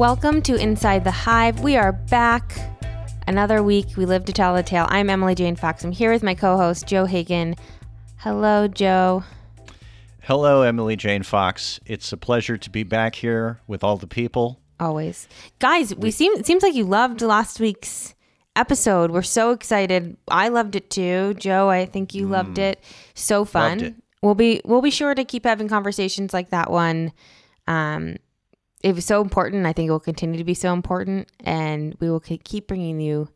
Welcome to Inside the Hive. We are back. Another week. We live to tell the tale. I'm Emily Jane Fox. I'm here with my co host, Joe Hagan. Hello, Joe. Hello, Emily Jane Fox. It's a pleasure to be back here with all the people. Always. Guys, we seem it seems like you loved last week's episode. We're so excited. I loved it too. Joe, I think you loved it. So fun. Mm. It. We'll be we'll be sure to keep having conversations like that one. Um it was so important. I think it will continue to be so important and we will keep bringing you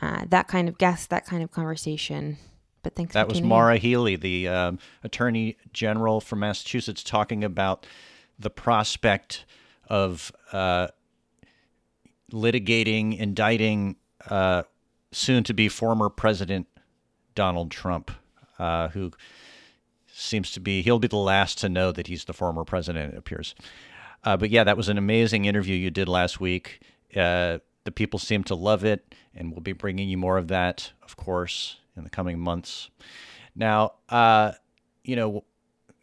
uh, that kind of guest, that kind of conversation. But thanks That was in. Maura Healey, the um, Attorney General from Massachusetts, talking about the prospect of uh, litigating, indicting uh, soon to be former President Donald Trump, uh, who seems to be, he'll be the last to know that he's the former president, it appears. Uh, but yeah, that was an amazing interview you did last week. Uh, the people seem to love it, and we'll be bringing you more of that, of course, in the coming months. Now, uh, you know,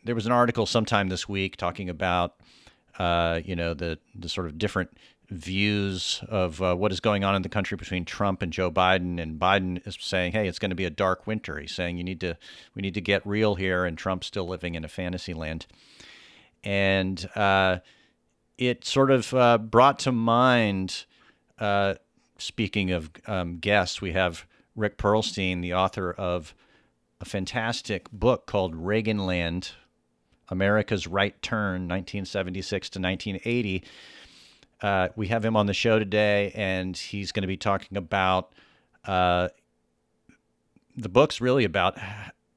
there was an article sometime this week talking about, uh, you know, the the sort of different views of uh, what is going on in the country between Trump and Joe Biden. And Biden is saying, "Hey, it's going to be a dark winter." He's saying, "You need to, we need to get real here," and Trump's still living in a fantasy land. And uh, it sort of uh, brought to mind. Uh, speaking of um, guests, we have Rick Perlstein, the author of a fantastic book called Reaganland America's Right Turn, 1976 to 1980. Uh, we have him on the show today, and he's going to be talking about uh, the book's really about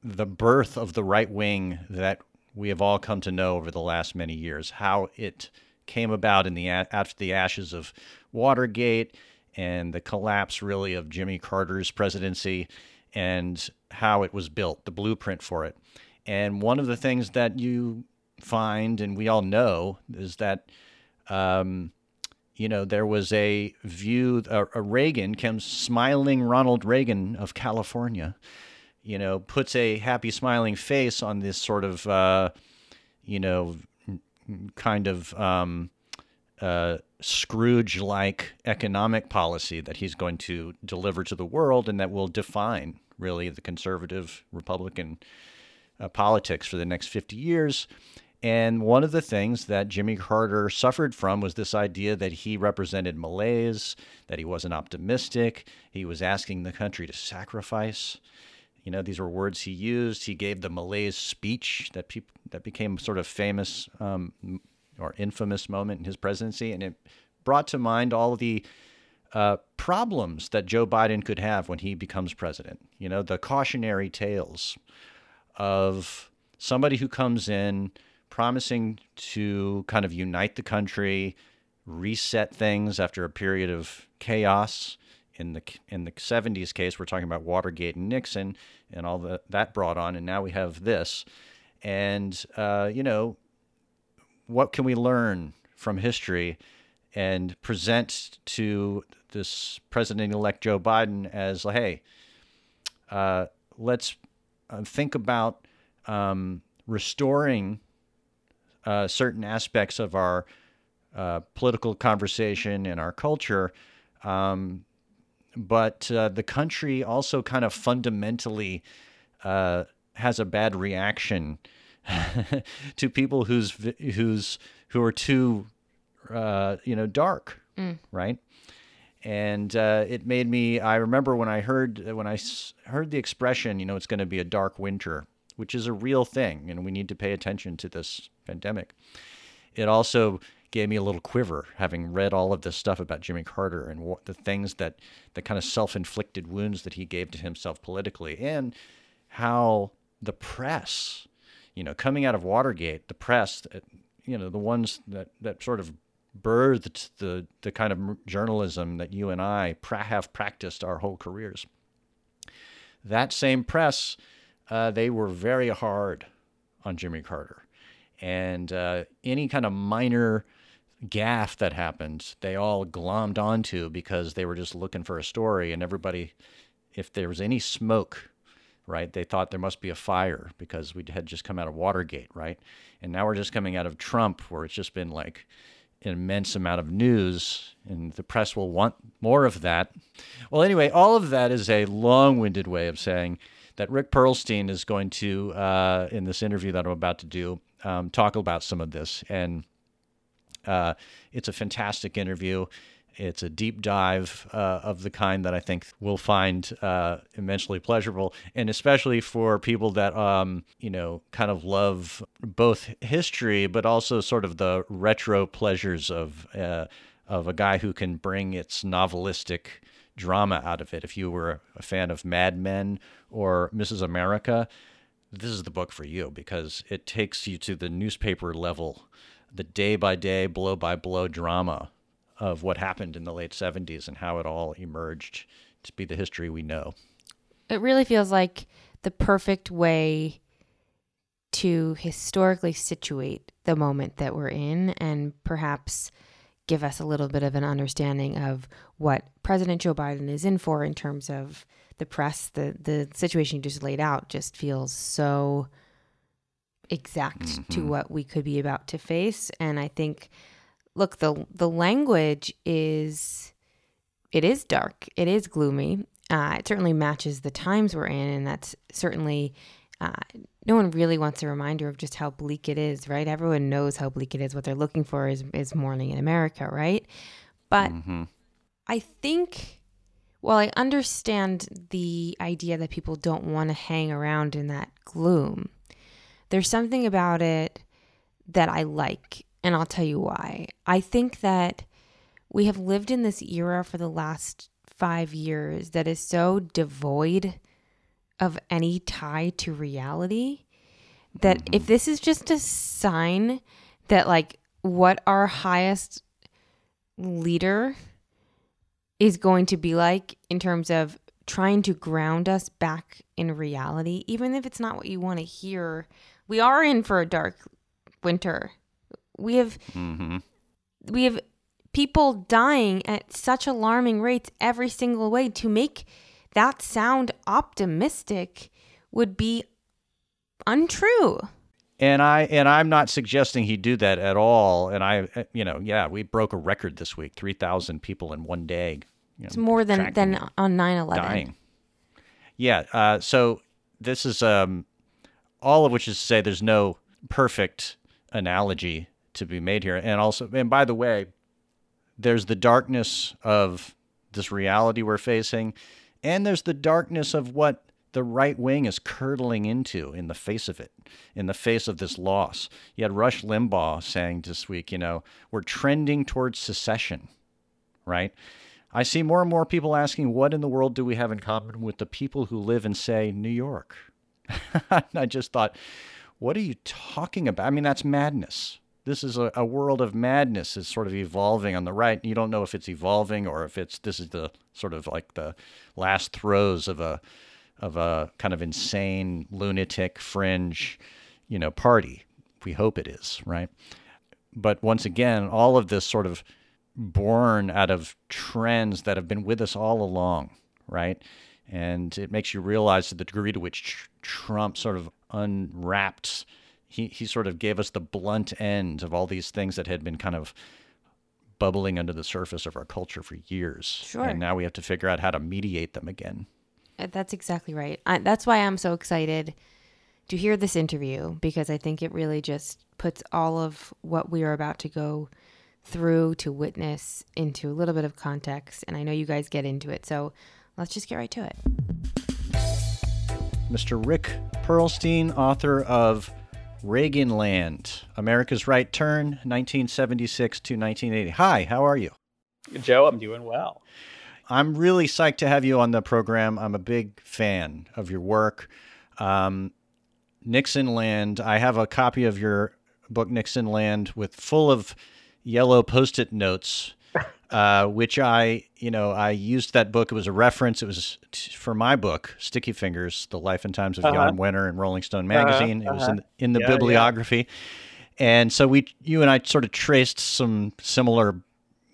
the birth of the right wing that we have all come to know over the last many years, how it came about in the after the ashes of Watergate and the collapse really of Jimmy Carter's presidency and how it was built, the blueprint for it. And one of the things that you find, and we all know, is that um, you know, there was a view, a, a Reagan comes smiling Ronald Reagan of California, you know, puts a happy smiling face on this sort of, uh, you know, kind of um, uh, Scrooge like economic policy that he's going to deliver to the world and that will define really the conservative Republican uh, politics for the next 50 years. And one of the things that Jimmy Carter suffered from was this idea that he represented malaise, that he wasn't optimistic, he was asking the country to sacrifice. You know, these were words he used. He gave the malaise speech that peop- that became sort of famous um, or infamous moment in his presidency, and it brought to mind all the uh, problems that Joe Biden could have when he becomes president. You know, the cautionary tales of somebody who comes in promising to kind of unite the country, reset things after a period of chaos. In the in the 70s case, we're talking about Watergate and Nixon and all that that brought on, and now we have this. And uh, you know, what can we learn from history and present to this president-elect Joe Biden as, hey, uh, let's uh, think about um, restoring uh, certain aspects of our uh, political conversation and our culture. Um, but uh, the country also kind of fundamentally uh, has a bad reaction to people who's who's who are too uh, you know dark, right? And uh, it made me. I remember when I heard when I s- heard the expression, you know, it's going to be a dark winter, which is a real thing, and we need to pay attention to this pandemic. It also gave me a little quiver having read all of this stuff about Jimmy Carter and what the things that the kind of self-inflicted wounds that he gave to himself politically and how the press you know coming out of Watergate the press uh, you know the ones that that sort of birthed the the kind of journalism that you and I pra- have practiced our whole careers that same press uh, they were very hard on Jimmy Carter. And uh, any kind of minor gaffe that happened, they all glommed onto because they were just looking for a story, and everybody, if there was any smoke, right, they thought there must be a fire because we had just come out of Watergate, right, and now we're just coming out of Trump, where it's just been like an immense amount of news, and the press will want more of that. Well, anyway, all of that is a long winded way of saying that Rick Perlstein is going to, uh, in this interview that I'm about to do, um, talk about some of this. And uh, it's a fantastic interview. It's a deep dive uh, of the kind that I think will find uh, immensely pleasurable, and especially for people that um, you know kind of love both history, but also sort of the retro pleasures of uh, of a guy who can bring its novelistic drama out of it. If you were a fan of Mad Men or Mrs. America, this is the book for you because it takes you to the newspaper level, the day by day, blow by blow drama of what happened in the late 70s and how it all emerged to be the history we know. It really feels like the perfect way to historically situate the moment that we're in and perhaps give us a little bit of an understanding of what President Joe Biden is in for in terms of the press. The the situation you just laid out just feels so exact mm-hmm. to what we could be about to face. And I think look the the language is it is dark. It is gloomy. Uh, it certainly matches the times we're in. And that's certainly uh, no one really wants a reminder of just how bleak it is right? Everyone knows how bleak it is. What they're looking for is is morning in america right? But mm-hmm. i think well i understand the idea that people don't want to hang around in that gloom there's something about it that i like and I'll tell you why. I think that we have lived in this era for the last five years that is so devoid of any tie to reality that mm-hmm. if this is just a sign that, like, what our highest leader is going to be like in terms of trying to ground us back in reality, even if it's not what you want to hear, we are in for a dark winter. We have mm-hmm. we have people dying at such alarming rates every single way to make that sound optimistic would be untrue. And I and I'm not suggesting he do that at all. And I, you know, yeah, we broke a record this week: three thousand people in one day. You know, it's more than than on 9-11. Dying. Yeah. Uh, so this is um, all of which is to say, there's no perfect analogy to be made here. And also, and by the way, there's the darkness of this reality we're facing, and there's the darkness of what the right wing is curdling into in the face of it, in the face of this loss. You had Rush Limbaugh saying this week, you know, we're trending towards secession, right? I see more and more people asking, what in the world do we have in common with the people who live in, say, New York? I just thought, what are you talking about? I mean, that's madness this is a, a world of madness is sort of evolving on the right. You don't know if it's evolving or if it's this is the sort of like the last throes of a of a kind of insane lunatic fringe, you know, party. We hope it is, right? But once again, all of this sort of born out of trends that have been with us all along, right? And it makes you realize the degree to which Trump sort of unwrapped he he sort of gave us the blunt end of all these things that had been kind of bubbling under the surface of our culture for years. Sure. And now we have to figure out how to mediate them again. Uh, that's exactly right. I, that's why I'm so excited to hear this interview because I think it really just puts all of what we are about to go through to witness into a little bit of context. And I know you guys get into it. So let's just get right to it. Mr. Rick Perlstein, author of Reaganland, America's Right Turn, 1976 to 1980. Hi, how are you? Joe, I'm doing well. I'm really psyched to have you on the program. I'm a big fan of your work. Um, Nixonland, I have a copy of your book, Nixonland, with full of yellow post it notes uh, which I, you know, I used that book. It was a reference. It was t- for my book, Sticky Fingers: The Life and Times of uh-huh. Jann Wenner in Rolling Stone uh-huh. magazine. Uh-huh. It was in, uh-huh. in the yeah, bibliography, yeah. and so we, you and I, sort of traced some similar,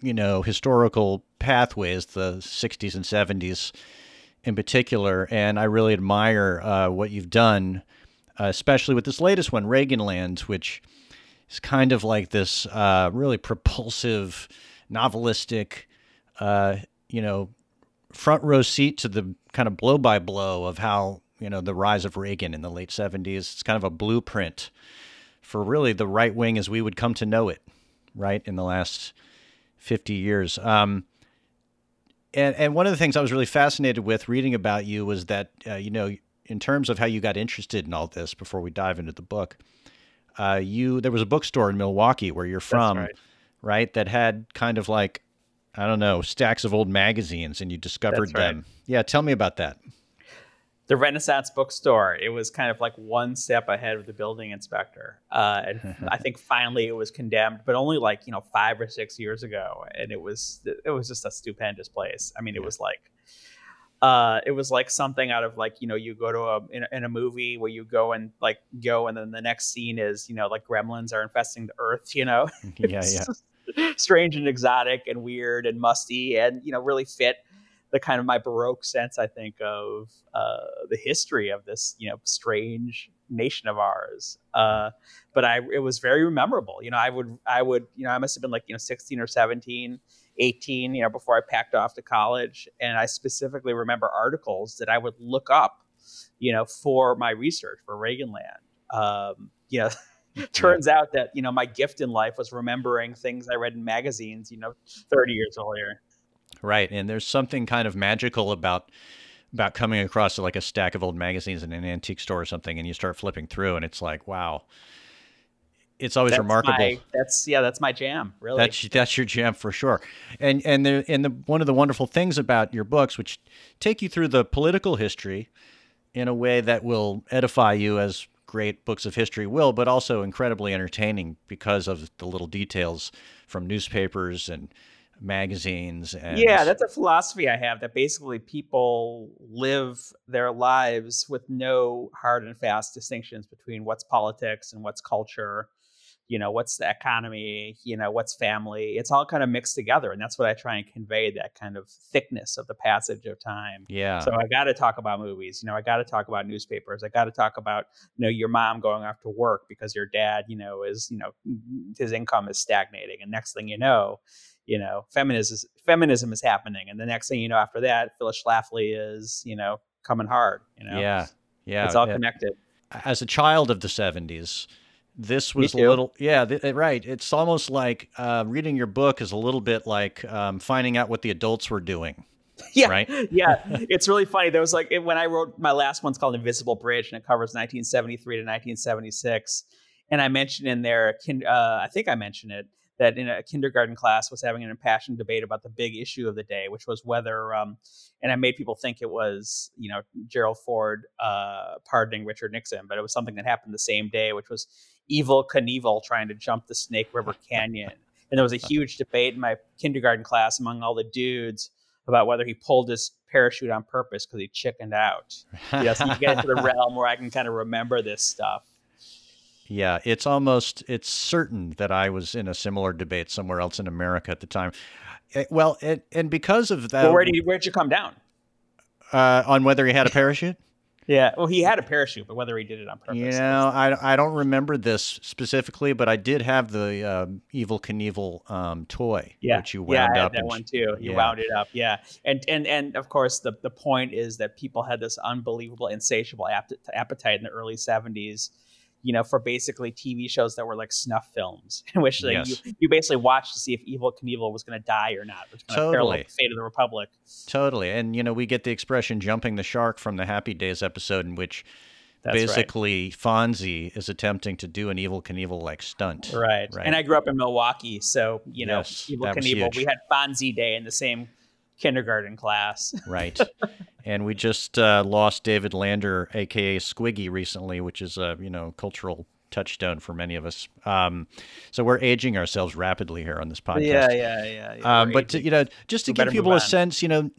you know, historical pathways, the '60s and '70s, in particular. And I really admire uh, what you've done, uh, especially with this latest one, Reaganland, which is kind of like this uh, really propulsive, novelistic, uh, you know, front row seat to the kind of blow by blow of how you know the rise of Reagan in the late '70s. It's kind of a blueprint for really the right wing as we would come to know it, right in the last 50 years. Um, and and one of the things I was really fascinated with reading about you was that uh, you know in terms of how you got interested in all this before we dive into the book, uh, you there was a bookstore in Milwaukee where you're from, right. Right. That had kind of like I don't know stacks of old magazines, and you discovered right. them. Yeah, tell me about that. the Renaissance bookstore. It was kind of like one step ahead of the building inspector. Uh, and I think finally it was condemned, but only like you know five or six years ago. And it was it was just a stupendous place. I mean, it was like. Uh, it was like something out of like you know you go to a in, a in a movie where you go and like go and then the next scene is you know like gremlins are infesting the earth you know Yeah, yeah. just strange and exotic and weird and musty and you know really fit the kind of my baroque sense i think of uh, the history of this you know strange nation of ours. Uh, but i it was very memorable. You know i would i would you know i must have been like you know 16 or 17 18 you know before i packed off to college. And i specifically remember articles that i would look up you know for my research for reaganland um, you know turns out that you know my gift in life was remembering things i read in magazines you know 30 years earlier Right, and there's something kind of magical about about coming across like a stack of old magazines in an antique store or something, and you start flipping through, and it's like, wow. It's always that's remarkable. my, that's yeah that's my jam really That's that's your jam for sure. And and the and the one of the wonderful things about your books, which take you through the political history in a way that will edify you as great books of history will, but also incredibly entertaining because of the little details from newspapers and magazines and yeah that's a philosophy i have that basically people live their lives with no hard and fast distinctions between what's politics and what's culture you know what's the economy you know what's family it's all kind of mixed together and that's what i try and convey that kind of thickness of the passage of time yeah. so i got to talk about movies you know i got to talk about newspapers i got to talk about you know your mom going off to work because your dad you know is you know his income is stagnating and next thing you know you know feminism is, feminism is happening and the next thing you know after that phyllis schlafly is you know coming hard you know Yeah. Yeah. it's all Uh, connected as a child of the 70s this was a little yeah th- uh, right. It's almost like uh, reading your book is a little bit like um, finding out what the adults were doing yeah. right? Yeah. It's really funny. There was like it, when i wrote my last one's called invisible bridge and it covers 1973 to 1976 and i mentioned in there uh, i think i mentioned it that in a kindergarten class was having an impassioned debate about the big issue of the day which was whether um, and i made people think it was you know gerald ford uh, pardoning richard nixon but it was something that happened the same day which was evel knievel trying to jump the snake river canyon and there was a huge debate in my kindergarten class among all the dudes about whether he pulled his parachute on purpose because he chickened out. You know, so you get into the realm where I can kind of remember this stuff. yeah it's almost it's certain that i was in a similar debate somewhere else in america at the time Eh, well and, and because of that Well, where did you, where'd you come down? uh, on whether he had a parachute Yeah, well, he had a parachute, but whether he did it on purpose. You know, I, I don't remember this specifically, but I did have the um, Evel Knievel um, toy, yeah, which you yeah, wound I had up. that one too. You yeah. wound it up, yeah, and and and of course the the point is that people had this unbelievable, insatiable app- appetite in the early '70s. You know, for basically TV shows that were like snuff films, in which like, Yes. you, you basically watched to see if Evel Knievel was going to die or not, which kind of paralleled Totally. the fate of the Republic. Totally. And, you know, we get the expression jumping the shark from the Happy Days episode, in which That's right. basically Fonzie is attempting to do an Evel Knievel like stunt. Right. Right. And I grew up in Milwaukee, so you know, Yes, Evel Knievel. We had Fonzie Day in the same kindergarten class. Right. and we just uh, lost David Lander, aka Squiggy, recently, which is a you know cultural touchstone for many of us. Um, so we're aging ourselves rapidly here on this podcast. yeah, yeah, yeah. yeah. Um, but to, you know, just to We give people a sense, you know,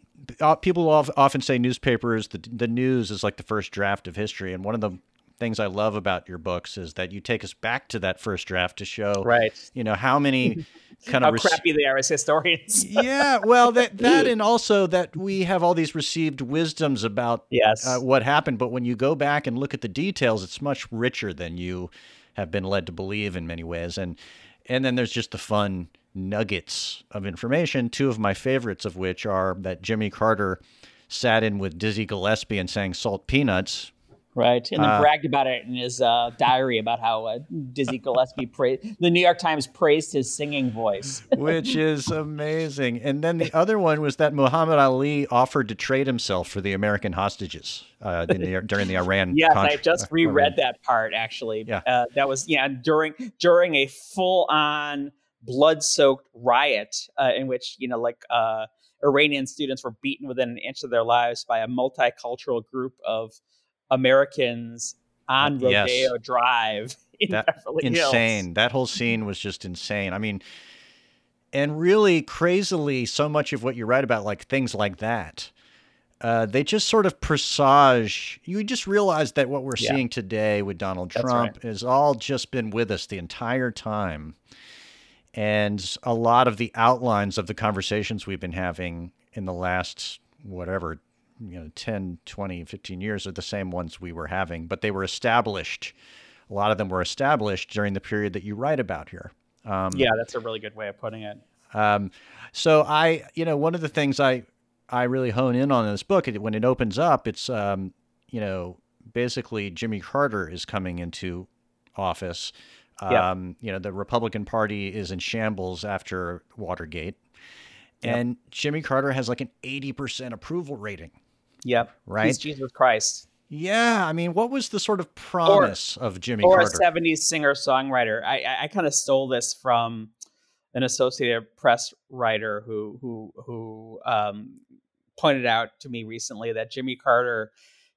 uh, people often say newspapers, the the news is like the first draft of history, and one of the things I love about your books is that you take us back to that first draft to show, right. you know, how many kind of rec- crappy they are as historians. yeah, well, that that and also that we have all these received wisdoms about yes. uh, what happened, but when you go back and look at the details, it's much richer than you have been led to believe in many ways. And and then there's just the fun nuggets of information. Two of my favorites of which are that Jimmy Carter sat in with Dizzy Gillespie and sang "Salt Peanuts," right? And then uh, bragged about it in his uh, diary about how uh, Dizzy Gillespie praised the New York Times praised his singing voice, which is amazing. And then the other one was that Muhammad Ali offered to trade himself for the American hostages uh, the, during the Iran. yes, contra- I just reread that part actually. Yeah, uh, that was yeah during during a full on blood soaked riot uh, in which you know like. Iranian students were beaten within an inch of their lives by a multicultural group of Americans on Rodeo yes. Drive in that, Beverly Hills. Insane. That whole scene was just insane. I mean, and really crazily, so much of what you write about, like things like that, uh, they just sort of presage. You just realize that what we're yeah. seeing today with Donald Trump right. has all just been with us the entire time. And a lot of the outlines of the conversations we've been having in the last, whatever, you know 10 20 15 years are the same ones we were having but they were established. A lot of them were established during the period that you write about here. Um, yeah that's a really good way of putting it. um, so i you know one of the things i i really hone in on in this book when it opens up it's um, you know basically jimmy carter is coming into office. Um, you know the republican party is in shambles after watergate. And. Jimmy Carter has like an 80% approval rating. Yep. Right. He's Jesus Christ. Yeah, I mean, what was the sort of promise or, of Jimmy or Carter? Or a '70s singer-songwriter. I, I, I kind of stole this from an Associated Press writer who who who um, pointed out to me recently that Jimmy Carter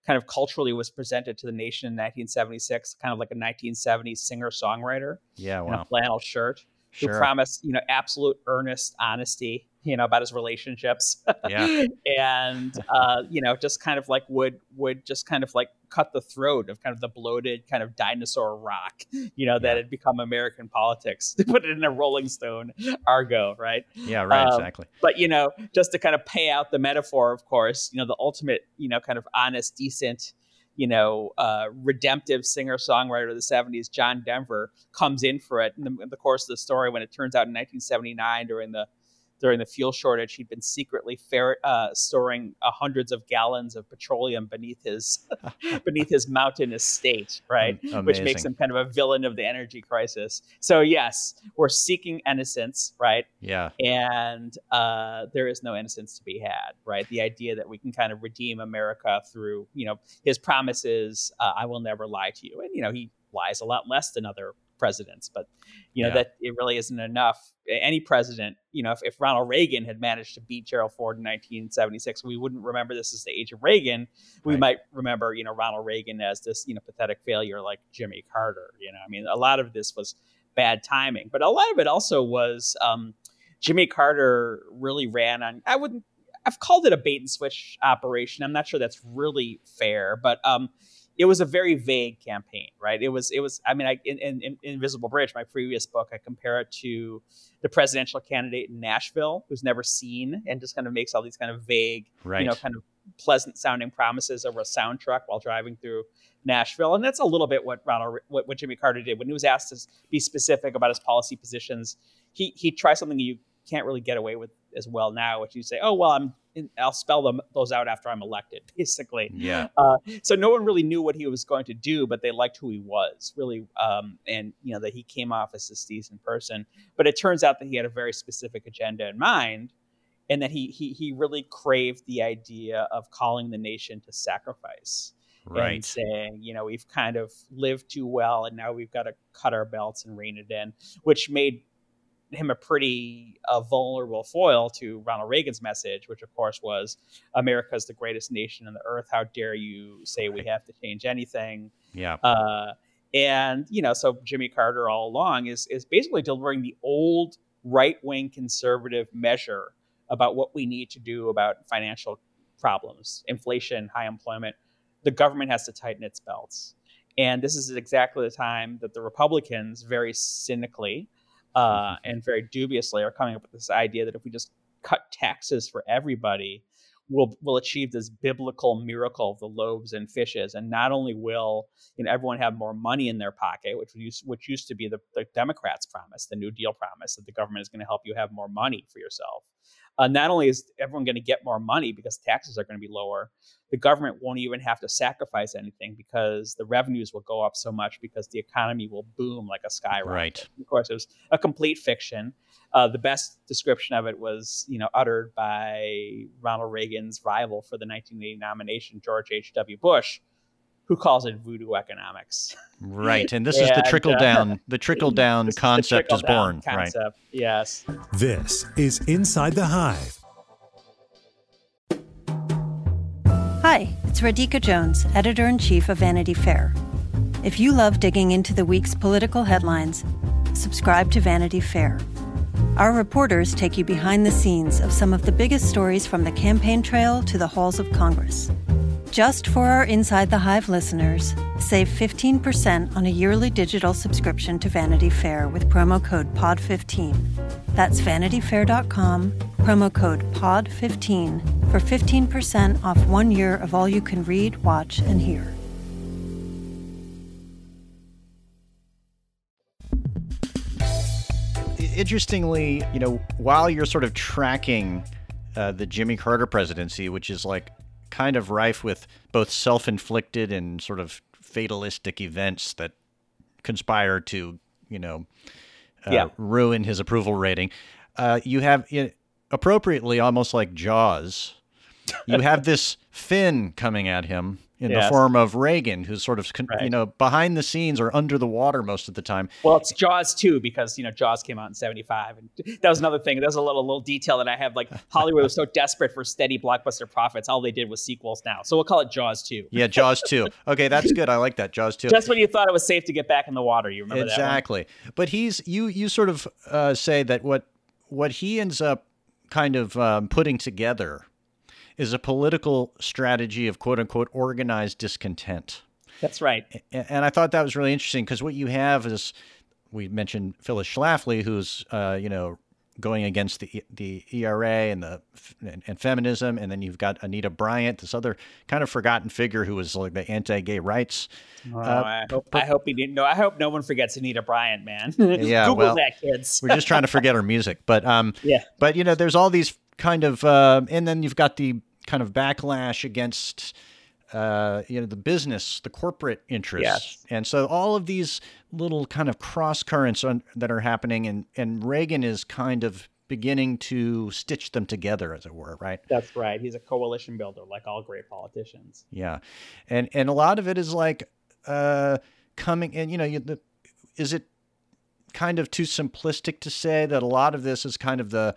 kind of culturally was presented to the nation in 1976, kind of like a 1970s singer-songwriter. Yeah, wow. In a flannel shirt. Sure. Who promised, you know, absolute earnest honesty you know about his relationships. Yeah. And uh, you know just kind of like would would just kind of like cut the throat of kind of the bloated kind of dinosaur rock you know yeah. that had become american politics to put it in a rolling stone argot right? Yeah right um, exactly. but you know just to kind of pay out the metaphor of course you know the ultimate you know kind of honest decent you know, uh, redemptive singer songwriter of the 70s, John Denver, comes in for it in the, in the, course of the story when it turns out in 1979 during the during the fuel shortage, he'd been secretly fair, uh, storing uh, hundreds of gallons of petroleum beneath his beneath his mountain estate, right? Amazing. Which makes him kind of a villain of the energy crisis. So yes, we're seeking innocence, right? Yeah. And uh, there is no innocence to be had, right? The idea that we can kind of redeem America through, you know, his promises, uh, "I will never lie to you," and you know he lies a lot less than other presidents, but you know yeah. that it really isn't enough. Any president, you know, if, if Ronald Reagan had managed to beat Gerald Ford in 1976, we wouldn't remember this as the age of Reagan. We right. might remember, you know, Ronald Reagan as this, you know, pathetic failure like Jimmy Carter. You know, I mean, a lot of this was bad timing, but a lot of it also was um, Jimmy Carter really ran on. I wouldn't. I've called it a bait and switch operation. I'm not sure that's really fair, but um, it was a very vague campaign, right? It was, it was. I mean, I in, in, in, Invisible Bridge, my previous book, I compare it to the presidential candidate in Nashville, who's never seen and just kind of makes all these kind of vague, right. you know, kind of pleasant sounding promises over a sound truck while driving through Nashville, and that's a little bit what Ronald, what, what Jimmy Carter did when he was asked to be specific about his policy positions. He he tries something you can't really get away with as well now, which you say, oh well, I'm I'll spell them those out after I'm elected, basically. Yeah. Uh, so no one really knew what he was going to do, but they liked who he was, really, um, and you know that he came off as this decent person. But it turns out that he had a very specific agenda in mind, and that he he he really craved the idea of calling the nation to sacrifice. Right. And saying, you know, we've kind of lived too well, and now we've got to cut our belts and rein it in, which made him a pretty uh, vulnerable foil to Ronald Reagan's message, which of course was America is the greatest nation on the earth. How dare you say we have to change anything? Yeah. Uh, and you know, so Jimmy Carter all along is is basically delivering the old right wing conservative measure about what we need to do about financial problems, inflation, high employment. The government has to tighten its belts. And this is exactly the time that the Republicans, very cynically, uh, and very dubiously are coming up with this idea that if we just cut taxes for everybody, will will achieve this biblical miracle of the loaves and fishes, and not only will you know everyone have more money in their pocket, which used which used to be the, the Democrats' promise, the New Deal promise that the government is going to help you have more money for yourself. Uh, not only is everyone going to get more money because taxes are going to be lower, the government won't even have to sacrifice anything because the revenues will go up so much because the economy will boom like a skyrocket. Right. Of course, it was a complete fiction. Uh, the best description of it was, you know, uttered by Ronald Reagan's rival for the 1980 nomination, George H.W. Bush, who calls it voodoo economics. Right, and this and, is the trickle down. Uh, the trickle down concept is, born. Concept. Right. Yes. This is Inside the Hive. Hi, it's Radhika Jones, editor in chief of Vanity Fair. If you love digging into the week's political headlines, subscribe to Vanity Fair. Our reporters take you behind the scenes of some of the biggest stories from the campaign trail to the halls of Congress. Just for our Inside the Hive listeners, save 15% on a yearly digital subscription to Vanity Fair with promo code POD15. That's vanityfair.com, promo code POD15 for 15% off one year of all you can read, watch, and hear. Interestingly, you know, while you're sort of tracking uh, the Jimmy Carter presidency, which is like kind of rife with both self inflicted and sort of fatalistic events that conspire to, you know, uh, yeah. ruin his approval rating. Uh, you have you know, appropriately, almost like Jaws, you have this fin coming at him in yes. the form of Reagan, who's sort of right. you know behind the scenes or under the water most of the time. Well, it's Jaws too because you know Jaws came out in '75, and that was another thing. That was a little little detail that I have. Like Hollywood was so desperate for steady blockbuster profits, all they did was sequels now. So we'll call it Jaws two. Yeah, Jaws two. Okay, that's good. I like that Jaws two. Just when you thought it was safe to get back in the water, you remember exactly. But he's you you sort of uh, say that what what he ends up kind of um, putting together is a political strategy of quote unquote organized discontent. That's right. And I thought that was really interesting because what you have is we mentioned Phyllis Schlafly, who's uh, you know going against the the ERA and the and, and, feminism, and then you've got Anita Bryant, this other kind of forgotten figure who was like the anti-gay rights. Oh, uh, I hope but, I hope he didn't know. I hope no one forgets Anita Bryant, man. yeah, Google well, that, kids. we're just trying to forget her music, but um, yeah. But you know, there's all these kind of, uh, and then you've got the kind of backlash against uh, you know the business, the corporate interests, yes. and so all of these little kind of cross currents on, that are happening, and and Reagan is kind of beginning to stitch them together, as it were, right? That's right. He's a coalition builder, like all great politicians. Yeah, and and a lot of it is like uh, coming, and you know, you, the, is it kind of too simplistic to say that a lot of this is kind of the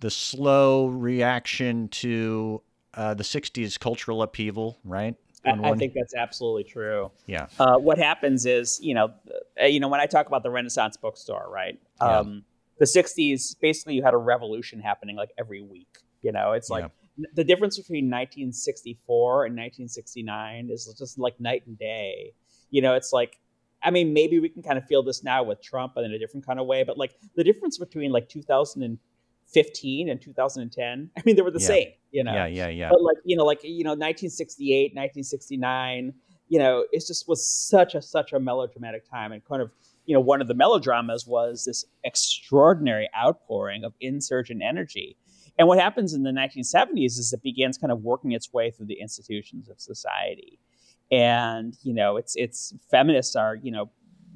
the slow reaction to uh, the 60s cultural upheaval, right? I, I, think that's absolutely true. Yeah. Uh, what happens is, you know, uh, you know, when I talk about the Renaissance bookstore, right? Yeah. Um, the 60s, basically, you had a revolution happening like every week. You know, it's like yeah. the difference between 1964 and 1969 is just like night and day. You know, it's like I mean, maybe we can kind of feel this now with Trump, but in a different kind of way. But like the difference between like 2000 and 15 and 2010 i mean they were the yeah. same you know? Yeah yeah yeah. But like you know like you know 1968 1969 you know it just was such a such a melodramatic time and kind of you know one of the melodramas was this extraordinary outpouring of insurgent energy. And what happens in the 1970s is it begins kind of working its way through the institutions of society. And you know it's it's feminists are you know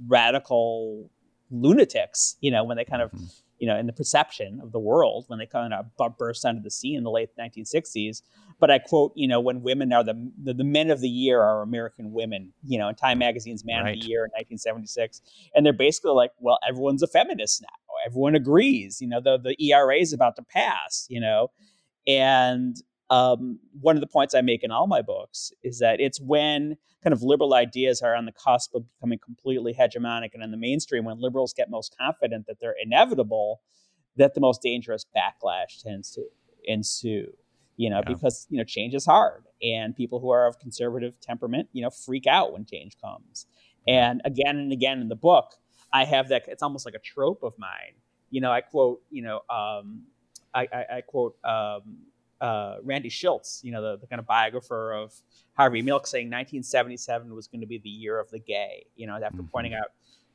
radical lunatics you know when they kind of mm-hmm you know, in the perception of the world when they kind of burst onto the scene in the late 1960s. But I quote, you know, when women are the, the, the men of the year are American women, you know, in Time Magazine's Man right. of the Year in 1976, and they're basically like, well, everyone's a feminist now. Everyone agrees, you know, the the ERA is about to pass, you know, and um, one of the points I make in all my books is that it's when kind of liberal ideas are on the cusp of becoming completely hegemonic and in the mainstream, when liberals get most confident that they're inevitable, that the most dangerous backlash tends to ensue. You know, yeah. because you know change is hard, and people who are of conservative temperament, you know, freak out when change comes. And again and again in the book, I have that. It's almost like a trope of mine. You know, I quote. You know, um, I, I, I quote um, uh, Randy Shilts, you know, the, the kind of biographer of Harvey Milk, saying 1977 was going to be the year of the gay. You know, after mm-hmm. pointing out,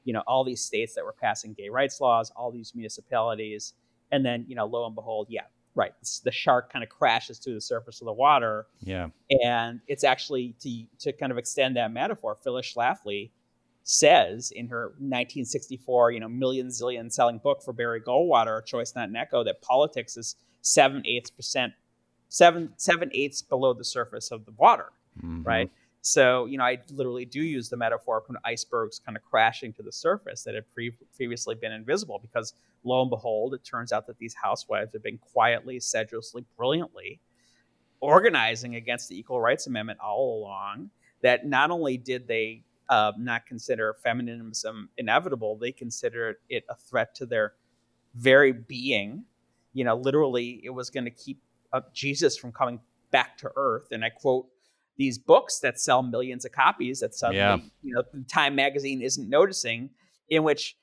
you know, all these states that were passing gay rights laws, all these municipalities, and then you know, lo and behold, yeah, right, the shark kind of crashes to the surface of the water. Yeah, and it's actually to to kind of extend that metaphor. Phyllis Schlafly says in her 1964, you know, million zillion selling book for Barry Goldwater, A Choice Not an Echo, that politics is seven eighths percent, seven seven eighths below the surface of the water, mm-hmm. right? So, you know, I literally do use the metaphor of icebergs kind of crashing to the surface that had pre- previously been invisible because lo and behold, it turns out that these housewives have been quietly, sedulously, brilliantly organizing against the Equal Rights Amendment all along. That not only did they uh, not consider feminism inevitable, they considered it a threat to their very being. You know, literally, it was going to keep Jesus from coming back to earth. And I quote these books that sell millions of copies that suddenly, yeah. you know, Time magazine isn't noticing, in which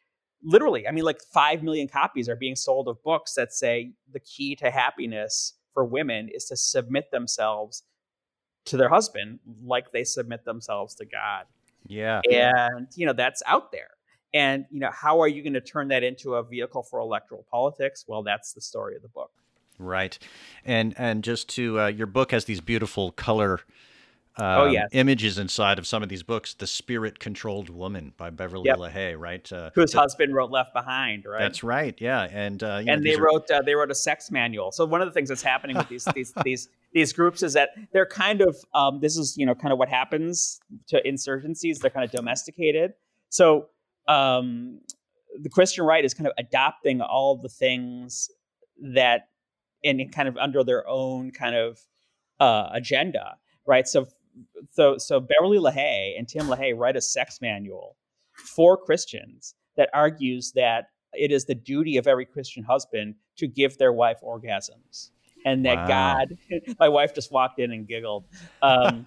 literally, I mean, like 5 million copies are being sold of books that say the key to happiness for women is to submit themselves to their husband like they submit themselves to God. Yeah. And, you know, that's out there. And, you know, how are you going to turn that into a vehicle for electoral politics? Well, that's the story of the book. Right. And and just to uh, your book has these beautiful color oh, yeah, images inside of some of these books. The Spirit Controlled Woman by Beverly yep. LaHaye, right? Uh, Whose husband wrote Left Behind, right? That's right. Yeah, and uh, and they wrote uh, they wrote a sex manual. So one of the things that's happening with these these these these groups is that they're kind of um, this is you know kind of what happens to insurgencies. They're kind of domesticated. So um, the Christian right is kind of adopting all the things that and kind of under their own kind of uh, agenda, right? So so so Beverly LaHaye and Tim LaHaye write a sex manual for Christians that argues that it is the duty of every Christian husband to give their wife orgasms. And that wow. God, my wife just walked in and giggled. Um,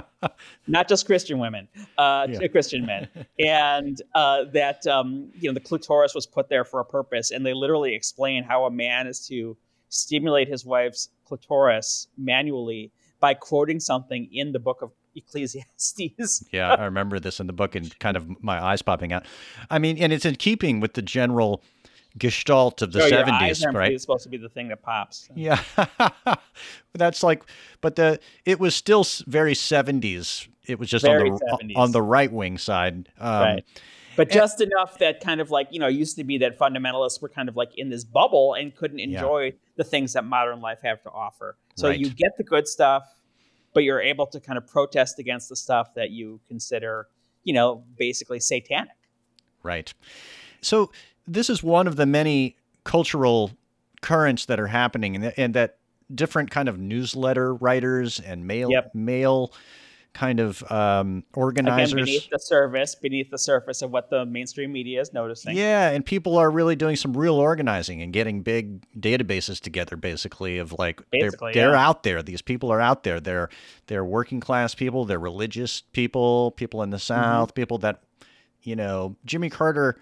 not just Christian women, uh, yeah. Christian men, and uh, that um, you know the clitoris was put there for a purpose, and they literally explain how a man is to stimulate his wife's clitoris manually by quoting something in the book of Ecclesiastes. yeah, I remember this in the book and kind of my eyes popping out. I mean, and it's in keeping with the general gestalt of the oh, 70s, right? It's supposed to be the thing that pops. So. Yeah. That's like but the it was still very 70s. It was just very on the 70s. on the right wing side. Um, right but just and, enough that kind of like you know used to be that fundamentalists were kind of like in this bubble and couldn't enjoy yeah. the things that modern life have to offer so right. you get the good stuff but you're able to kind of protest against the stuff that you consider you know basically satanic right so this is one of the many cultural currents that are happening and, and that different kind of newsletter writers and mail yep. mail kind of um, organizers Again, beneath the surface, beneath the surface of what the mainstream media is noticing. Yeah, and people are really doing some real organizing and getting big databases together, basically of like basically, they're, they're out there. These people are out there. They're they're working class people. They're religious people. People in the mm-hmm. South. Mm-hmm. People that you know Jimmy Carter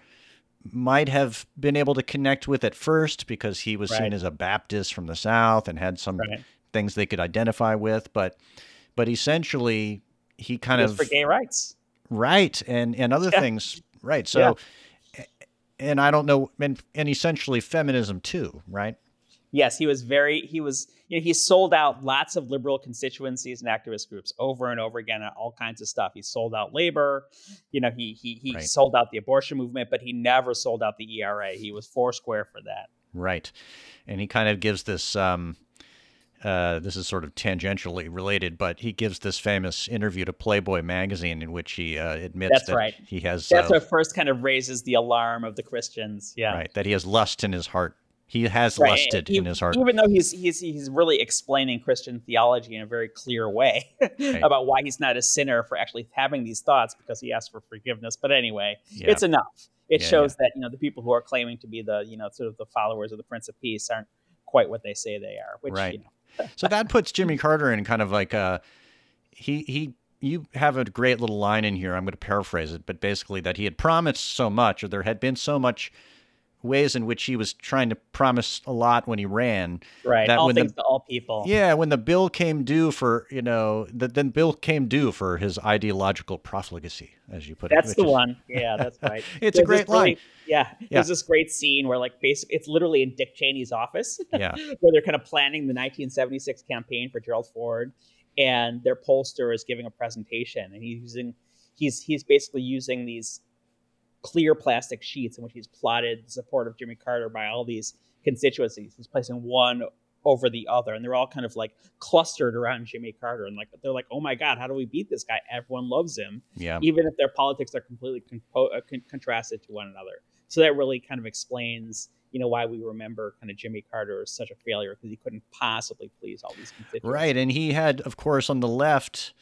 might have been able to connect with at first because he was right. seen as a Baptist from the South and had some right. things they could identify with, but but essentially he kind of for gay rights, right, and and other yeah. things, right. So, yeah. and I don't know, and and essentially feminism too, right? Yes, he was very he was you know he sold out lots of liberal constituencies and activist groups over and over again on all kinds of stuff. He sold out labor, you know he he he right. sold out the abortion movement, but he never sold out the ERA. He was four square for that. Right, and he kind of gives this um, uh, this is sort of tangentially related, but he gives this famous interview to Playboy magazine in which he uh, admits That's that right. he has. That's uh, what first kind of raises the alarm of the Christians. Yeah, right. That he has lust in his heart. He has right. lusted he, in his heart, even though he's he's he's really explaining Christian theology in a very clear way right. about why he's not a sinner for actually having these thoughts because he asked for forgiveness. But anyway, yeah. it's enough. It yeah, shows yeah. that you know the people who are claiming to be the you know sort of the followers of the Prince of Peace aren't quite what they say they are. Which right. you know, so that puts Jimmy Carter in kind of like a he he you have a great little line in here. I'm going to paraphrase it, but basically that he had promised so much, or there had been so much ways in which he was trying to promise a lot when he ran. Right. That all when things the, to all people. Yeah, when the bill came due for you know, the, then bill came due for his ideological profligacy, as you put That's it. That's the is, one. Yeah, that's right. it's a great line. Really, yeah, Yeah. there's this great scene where like basically it's literally in Dick Cheney's office. Yeah. where they're kind of planning the 1976 campaign for Gerald Ford, and their pollster is giving a presentation, and he's using he's he's basically using these clear plastic sheets in which he's plotted the support of Jimmy Carter by all these constituencies. He's placing one over the other, and they're all kind of like clustered around Jimmy Carter, and like they're like, "Oh my God, how do we beat this guy? Everyone loves him." Yeah. even if their politics are completely compo- uh, con- contrasted to one another. So that really kind of explains, you know, why we remember kind of Jimmy Carter as such a failure because he couldn't possibly please all these constituents. Right, and he had, of course, on the left,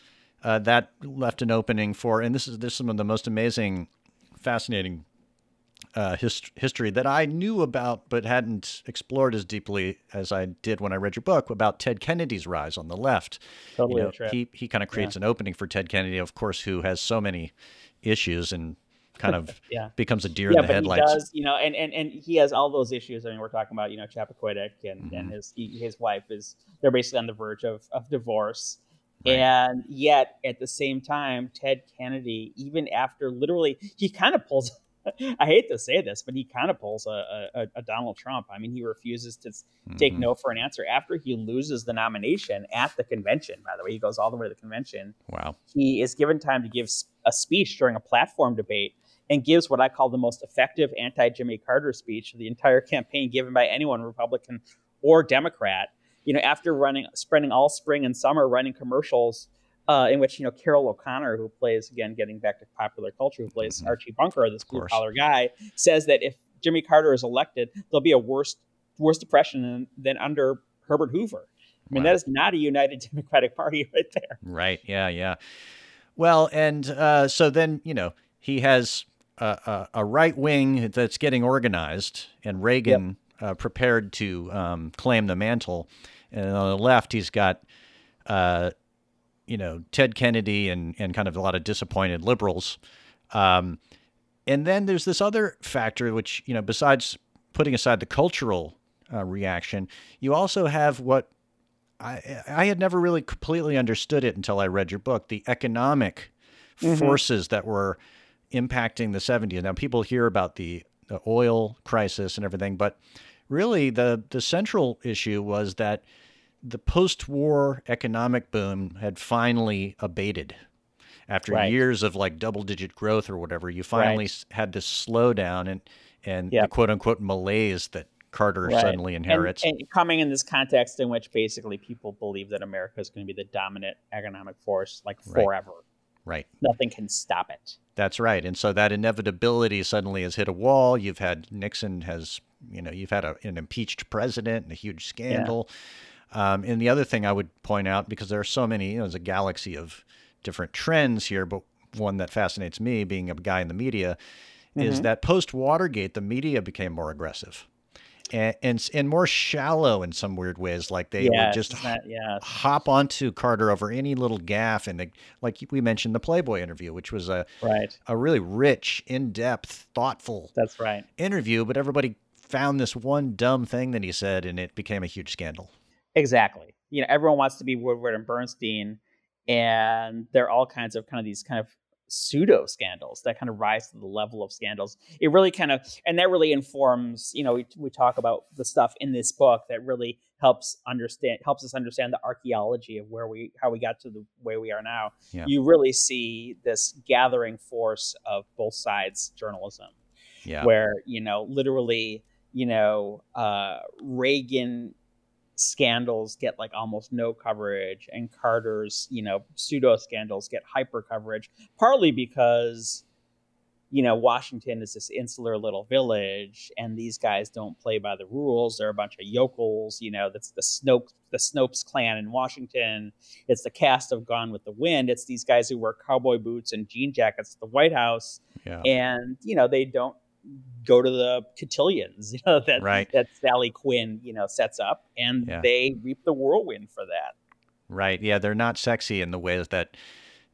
uh, that left an opening for, and this is this is some of the most amazing, fascinating uh, hist- history that I knew about but hadn't explored as deeply as I did when I read your book about Ted Kennedy's rise on the left. Totally You know, he he kind of creates an opening for Ted Kennedy, of course, who has so many issues and kind of Yeah. becomes a deer yeah, in the but headlights. he does, you know, and, and, and he has all those issues. I mean, we're talking about, you know, Chappaquiddick and, Mm-hmm. and his his wife is they're basically on the verge of, of divorce. Right. And yet at the same time, Ted Kennedy, even after literally he kind of pulls I hate to say this, but he kind of pulls a, a, a Donald Trump. I mean, he refuses to s- take mm-hmm. no for an answer after he loses the nomination at the convention. By the way, he goes all the way to the convention Wow. he is given time to give a speech during a platform debate and gives what I call the most effective anti Jimmy Carter speech of the entire campaign given by anyone, Republican or Democrat. You know, after running, spending all spring and summer running commercials uh, in which, you know, Carroll O'Connor, who plays, again, getting back to popular culture, who plays Mhm. Archie Bunker, this blue collar guy, says that if Jimmy Carter is elected, there'll be a worse, worse depression than, than under Herbert Hoover. I mean, Wow. that is not a united Democratic Party right there. Right. Yeah. Yeah. Well, and uh, so then you know he has a, a, a right wing that's getting organized, and Reagan uh, prepared to um, claim the mantle, and on the left he's got. Uh, you know Ted Kennedy and and kind of a lot of disappointed liberals, um, and then there's this other factor which you know besides putting aside the cultural uh, reaction, you also have what I I had never really completely understood it until I read your book. The economic forces that were impacting the 70s. Now people hear about the, the oil crisis and everything, but really the the central issue was that the post-war economic boom had finally abated. After Right. years of like double-digit growth or whatever, you finally Right. had this slowdown and and Yep. the quote-unquote malaise that Carter Right. suddenly inherits. And, coming in this context in which basically people believe that America is going to be the dominant economic force like forever. right. Nothing can stop it. That's right. And so that inevitability suddenly has hit a wall. You've had Nixon has, you know, you've had a, an impeached president and a huge scandal. Um, and the other thing I would point out, because there are so many, you know, there's a galaxy of different trends here, but one that fascinates me, being a guy in the media, is Mhm. that post Watergate, the media became more aggressive. And, and and more shallow in some weird ways, like they yeah, would just not- yeah, hop onto Carter over any little gaffe, and they, like we mentioned the Playboy interview, which was a right. a really rich, in depth, thoughtful That's right. interview, but everybody found this one dumb thing that he said and it became a huge scandal. Exactly. You know, everyone wants to be Woodward and Bernstein, and there are all kinds of kind of these kind of pseudo scandals that kind of rise to the level of scandals. It really kind of, and that really informs. You know, we we talk about the stuff in this book that really helps understand helps us understand the archaeology of where we how we got to the way we are now. Yeah. You really see this gathering force of both sides journalism Yeah. where you know literally you know uh, Reagan scandals get like almost no coverage and Carter's you know pseudo scandals get hyper coverage partly because you know Washington is this insular little village and these guys don't play by the rules. They're a bunch of yokels you know that's the Snopes the Snopes clan in Washington. It's the cast of Gone with the Wind. It's these guys who wear cowboy boots and jean jackets at the White House. Yeah. and you know they don't go to the cotillions you know that Right. that Sally Quinn you know sets up and Yeah. they reap the whirlwind for that Right. Yeah. They're not sexy in the ways that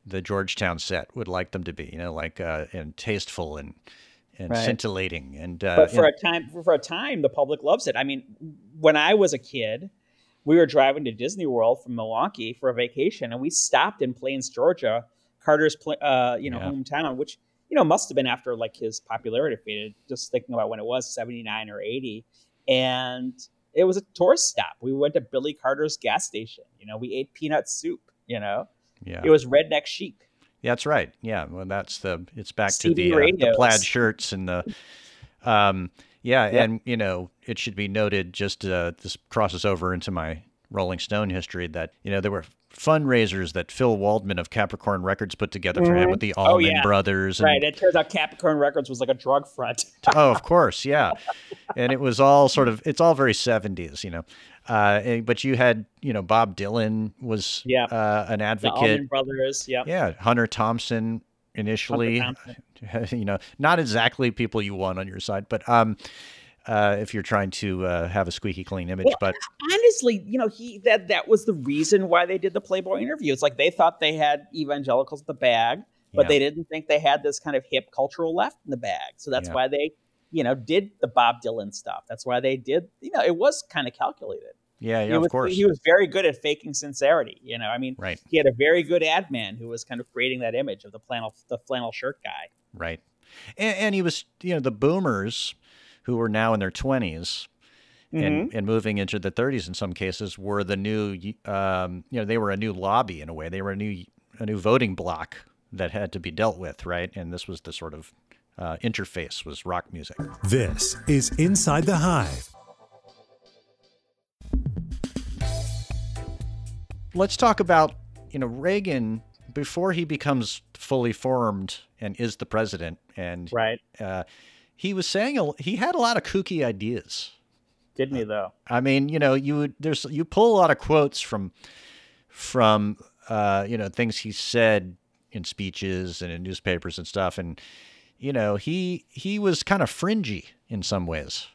the Georgetown set would like them to be, you know, like, uh, and tasteful and, and Right. scintillating. And uh, but for a time for a time the public loves it i mean when i was a kid we were driving to disney world from milwaukee for a vacation and we stopped in plains georgia carter's uh, you know Yeah. hometown which you know must have been after like his popularity faded just thinking about when it was 79 or 80 and it was a tourist stop we went to billy carter's gas station you know we ate peanut soup you know yeah, it was redneck chic that's right. Yeah, well, that's the it's back to the, uh, the plaid shirts and the um, yeah, Yeah. and you know it should be noted. Just uh, this crosses over into my Rolling Stone history that you know there were fundraisers that Phil Walden of Capricorn Records put together for him with the Oh, Allman yeah. Brothers. And, right it turns out capricorn records was like a drug front oh, of course, yeah. And it was all sort of it's all very seventies, you know. Uh, but you had you know Bob Dylan was Yeah. uh, an the advocate. Allman brothers yeah Yeah, Hunter Thompson initially. Hunter you know, not exactly people you want on your side, but um, uh, if you're trying to uh, have a squeaky clean image, Well, but honestly, you know, he that that was the reason why they did the Playboy interview. It's like they thought they had evangelicals in the bag, but Yeah. they didn't think they had this kind of hip cultural left in the bag. So that's Yeah. why they, you know, did the Bob Dylan stuff. That's why they did. You know, it was kind of calculated. yeah, yeah, of was, course, He was very good at faking sincerity. You know, I mean, right, he had a very good ad man who was kind of creating that image of the flannel the flannel shirt guy. right, and, and he was, you know, the boomers who were now in their 20s Mm-hmm. and and moving into the 30s in some cases were the new, um, you know, they were a new lobby in a way. They were a new a new voting block that had to be dealt with, right? And this was the sort of uh, interface was rock music. This is Inside the Hive. let's talk about you know Reagan before he becomes fully formed and is the president, and Right? uh, he was saying a, he had a lot of kooky ideas. Didn't he though? I mean, you know, you would there's you pull a lot of quotes from from uh, you know things he said in speeches and in newspapers and stuff, and you know he he was kind of fringy in some ways.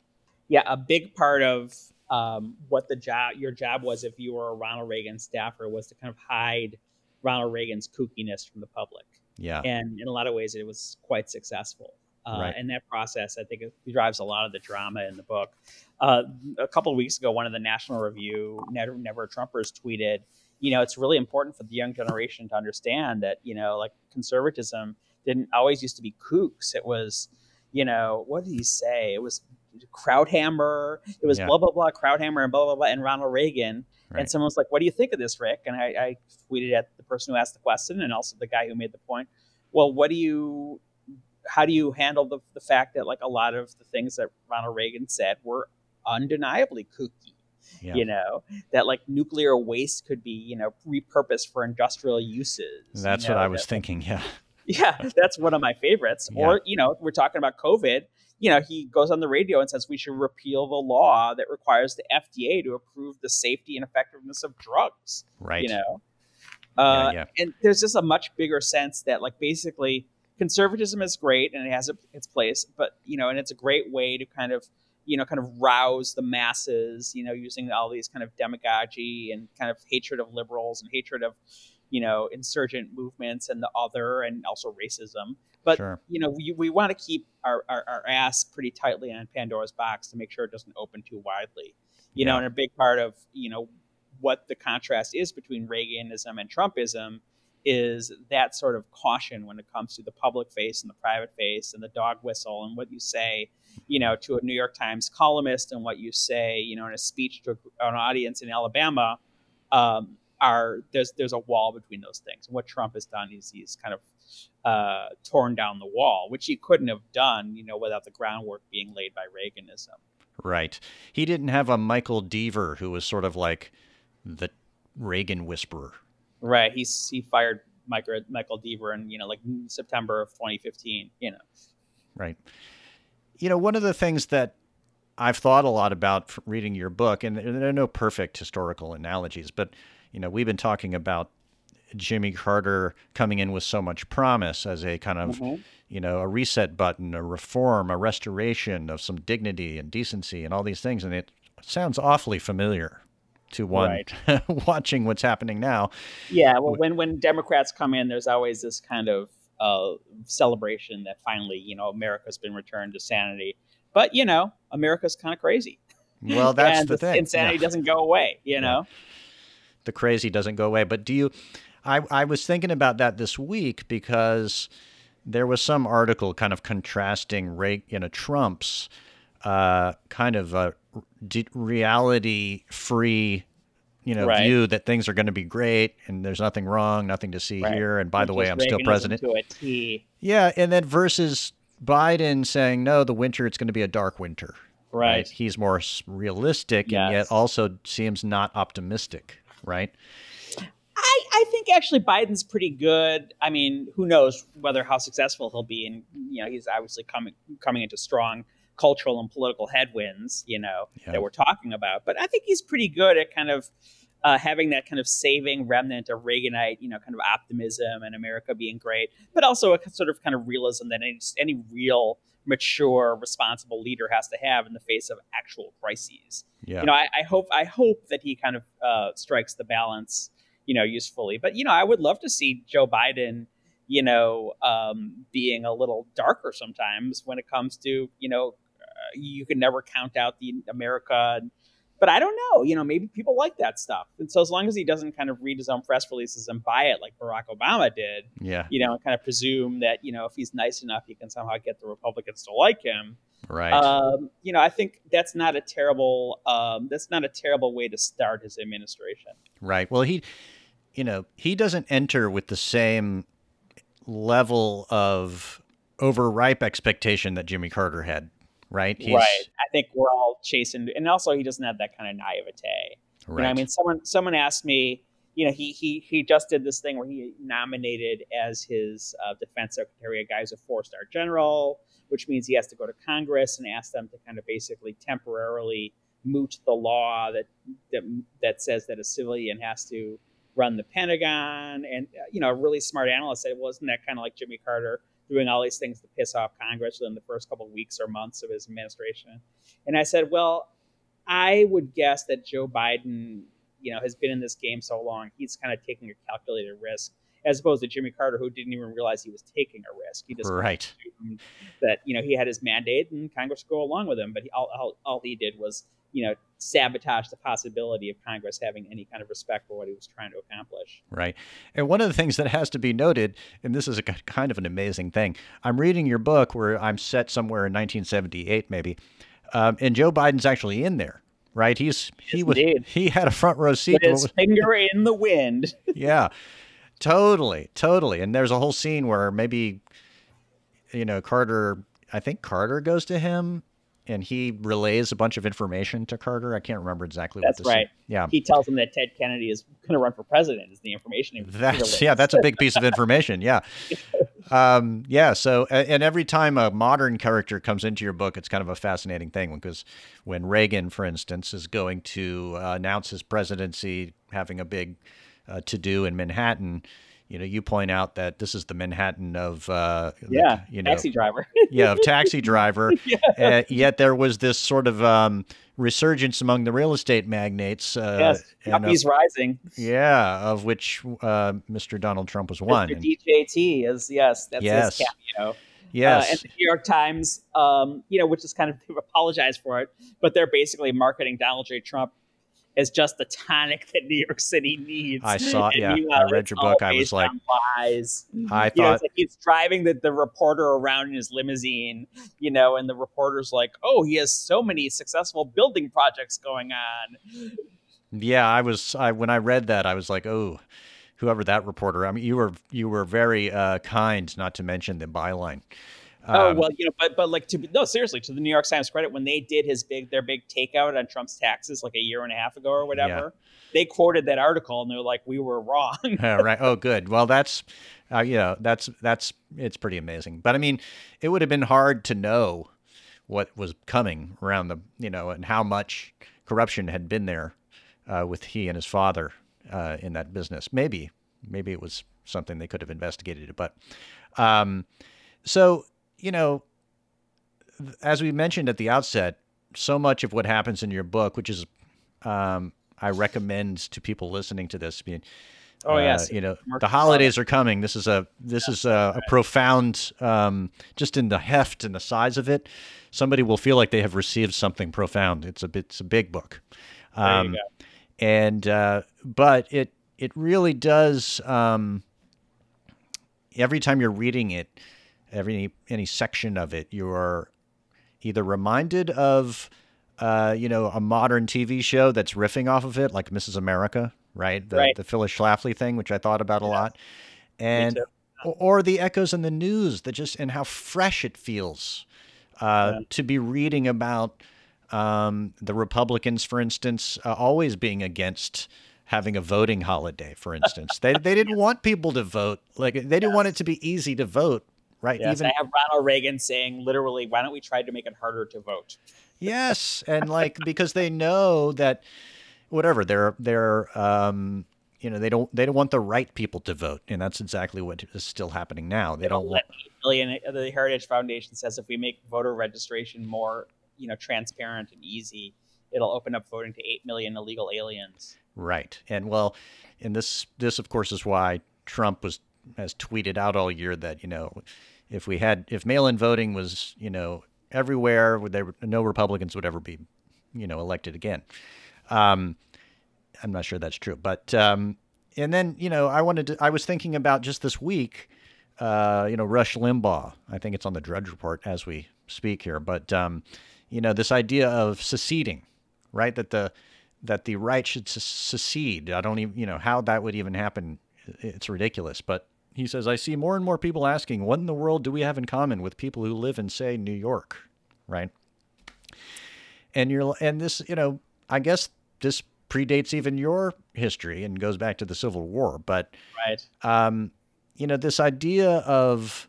yeah, a big part of um, what the job your job was if you were a Ronald Reagan staffer was to kind of hide Ronald Reagan's kookiness from the public, Yeah, and in a lot of ways, it was quite successful. Uh, Right. And that process, I think, it drives a lot of the drama in the book. Uh, a couple of weeks ago, one of the National Review Never, Never Trumpers tweeted, you know, it's really important for the young generation to understand that, you know, like conservatism didn't always used to be kooks. It was, you know, what did he say? It was Krauthammer. It was Yeah. blah blah blah Krauthammer and blah blah blah and Ronald Reagan. Right. And someone was like, "What do you think of this, Rick?" And I, I tweeted at the person who asked the question and also the guy who made the point. Well, what do you? How do you handle the the fact that like a lot of the things that Ronald Reagan said were undeniably kooky? yeah, You know that like nuclear waste could be you know repurposed for industrial uses. that's you what I was that- thinking. Yeah, yeah, that's one of my favorites. Yeah. Or, you know, we're talking about COVID. You know, he goes on the radio and says we should repeal the law that requires the FDA to approve the safety and effectiveness of drugs. right. You know, uh, yeah. and there's just a much bigger sense that, like, basically, conservatism is great and it has its place, but you know, and it's a great way to kind of, you know, kind of rouse the masses. You know, using all these kind of demagogy and kind of hatred of liberals and hatred of, you know, insurgent movements and the other, and also racism. But Sure. you know, we, we want to keep our, our, our ass pretty tightly on Pandora's box to make sure it doesn't open too widely. You know, and a big part of you know what the contrast is between Reaganism and Trumpism is that sort of caution when it comes to the public face and the private face and the dog whistle and what you say, you know, to a New York Times columnist and what you say, you know, in a speech to an audience in Alabama. Um, are there's there's a wall between those things. And what Trump has done is he's kind of uh, torn down the wall, which he couldn't have done, you know, without the groundwork being laid by Reaganism. Right. He didn't have a Michael Deaver who was sort of like the Reagan whisperer. Right. He's he fired Michael Michael Deaver in you know like September of 2015. You know. Right. You know, one of the things that I've thought a lot about f- reading your book, and there there are no perfect historical analogies, but, you know, we've been talking about Jimmy Carter coming in with so much promise as a kind of, mm-hmm. you know, a reset button, a reform, a restoration of some dignity and decency and all these things. And it sounds awfully familiar to one watching what's happening now. Yeah. Well, when when Democrats come in, there's always this kind of uh, celebration that finally, you know, America's been returned to sanity. But you know, America's kind of crazy. Well, that's and the thing. Insanity Yeah. doesn't go away. You know. the crazy doesn't go away. But do you? I I was thinking about that this week because there was some article kind of contrasting, you know, Trump's uh, kind of a reality free. You know, Right. view that things are going to be great and there's nothing wrong, nothing to see Right. here. And by the way, I'm still president. To a T. Yeah, and then versus Biden saying no, the winter it's going to be a dark winter. Right. He's more realistic and yet also seems not optimistic. Right. I, I think actually Biden's pretty good. I mean, who knows whether how successful he'll be, and you know, he's obviously coming coming into strong cultural and political headwinds, you know, Yeah. that we're talking about. But I think he's pretty good at kind of uh, having that kind of saving remnant of Reaganite, you know, kind of optimism and America being great, but also a sort of kind of realism that any, any real mature, responsible leader has to have in the face of actual crises Yeah. you know, I, I hope I hope that he kind of uh, strikes the balance, you know, usefully. But you know, I would love to see Joe Biden, you know, um, being a little darker sometimes when it comes to you know, you can never count out the America. But I don't know, you know, maybe people like that stuff, and so as long as he doesn't kind of read his own press releases and buy it like Barack Obama did, yeah. you know, and kind of presume that you know if he's nice enough, he can somehow get the Republicans to like him Right. um, you know, I think that's not a terrible um, that's not a terrible way to start his administration. Right. Well, he, you know, he doesn't enter with the same level of overripe expectation that Jimmy Carter had. Right. He's, right. I think we're all chasing, and also he doesn't have that kind of naivete. You know, Right. I mean, someone someone asked me, you know, he he he just did this thing where he nominated as his uh, defense secretary a guy who's a four star general, which means he has to go to Congress and ask them to kind of basically temporarily moot the law that that that says that a civilian has to run the Pentagon. And uh, you know, a really smart analyst said, wasn't that kind of like Jimmy Carter doing all these things to piss off Congress within the first couple of weeks or months of his administration? And I said, well, I would guess that Joe Biden, you know, has been in this game so long, he's kind of taking a calculated risk, as opposed to Jimmy Carter, who didn't even realize he was taking a risk. He just Right. that you know he had his mandate and Congress would go along with him, but he, all, all all he did was you know sabotage the possibility of Congress having any kind of respect for what he was trying to accomplish. Right. And one of the things that has to be noted, and this is a kind of an amazing thing, I'm reading your book where I'm set somewhere in 1978, maybe, um, and Joe Biden's actually in there. Right. He's he Yes, was indeed. he had a front row seat. With his finger in the wind. yeah, totally, totally. And there's a whole scene where maybe, you know, Carter. I think Carter goes to him, and he relays a bunch of information to Carter. I can't remember exactly That's what scene- right. Yeah, He tells him that Ted Kennedy is going to run for president. Is the information he That's yeah, that's a big piece of information. Yeah, um, yeah. So, and every time a modern character comes into your book, it's kind of a fascinating thing because when Reagan, for instance, is going to uh, announce his presidency, having a big uh, to do in Manhattan, you know, you point out that this is the Manhattan of uh, the- yeah, you know, taxi driver. yeah, of taxi driver. uh, yet there was this sort of um, resurgence among the real estate magnates. Uh, yes, of- he's rising. yeah, of which uh, Mr. Donald Trump was one. Mr. DJT is yes, that's Yes. his cameo. yes, Uh, and the New York Times, um, you know, which is kind of they've apologized for it, but they're basically marketing Donald J. Trump as just the tonic that New York City needs. I saw- And yeah, I read your book. I was like- lies. I know, thought it's like he's driving the, the reporter around in his limousine, you know, and the reporter's like, "Oh, he has so many successful building projects going on." Yeah, I was. I when I read that, I was like, oh, whoever that reporter. I mean, you were you were very uh, kind, not to mention the byline. Oh Um, well, you know, but but like to be- no, seriously, to the New York Times credit, when they did his big their big takeout on Trump's taxes like a year and a half ago or whatever, they quoted that article and they're like, "We were wrong." yeah, right. Oh, good. Well, that's, uh, you know, that's that's it's pretty amazing. But I mean, it would have been hard to know what was coming around the, you know, and how much corruption had been there uh, with he and his father uh, in that business. Maybe, maybe it was something they could have investigated. But, um, so you know, as we mentioned at the outset, so much of what happens in your book, which is, um, I recommend to people listening to this, being Oh Uh, yes, you know Mark the holidays are coming. This is a this is a, a profound, um, just in the heft and the size of it. Somebody will feel like they have received something profound. It's a it's a big book, um, and uh, but it it really does. Um, every time you're reading it, every any section of it, you're either reminded of uh, you know a modern TV show that's riffing off of it, like Mrs. America, right? The, Right. the Phyllis Schlafly thing, which I thought about a lot, and or, or the echoes in the news that just and how fresh it feels uh, to be reading about um, the Republicans, for instance, uh, always being against having a voting holiday. For instance, they they didn't want people to vote. Like they didn't want it to be easy to vote, right? Yes, Even I have Ronald Reagan saying literally, "Why don't we try to make it harder to vote?" Yes, and like because they know that whatever they're they're um you know they don't they don't want the right people to vote, and that's exactly what is still happening now. They don't want Let eight million. The Heritage Foundation says if we make voter registration more, you know, transparent and easy, it'll open up voting to eight million illegal aliens. right. And well, and this this of course is why Trump was has tweeted out all year that you know if we had if mail-in voting was you know everywhere, would there no Republicans would ever be you know elected again. Um, I'm not sure that's true, but um, and then you know I wanted to. I was thinking about just this week. Uh, you know, Rush Limbaugh. I think it's on the Drudge Report as we speak here, but um, you know, this idea of seceding, right? That the that the right should secede. I don't even, you know, how that would even happen. It's ridiculous. But he says, I see more and more people asking, what in the world do we have in common with people who live in, say, New York, right? And you're, and this, you know, I guess this predates even your history and goes back to the Civil War. But Right. um, you know, this idea of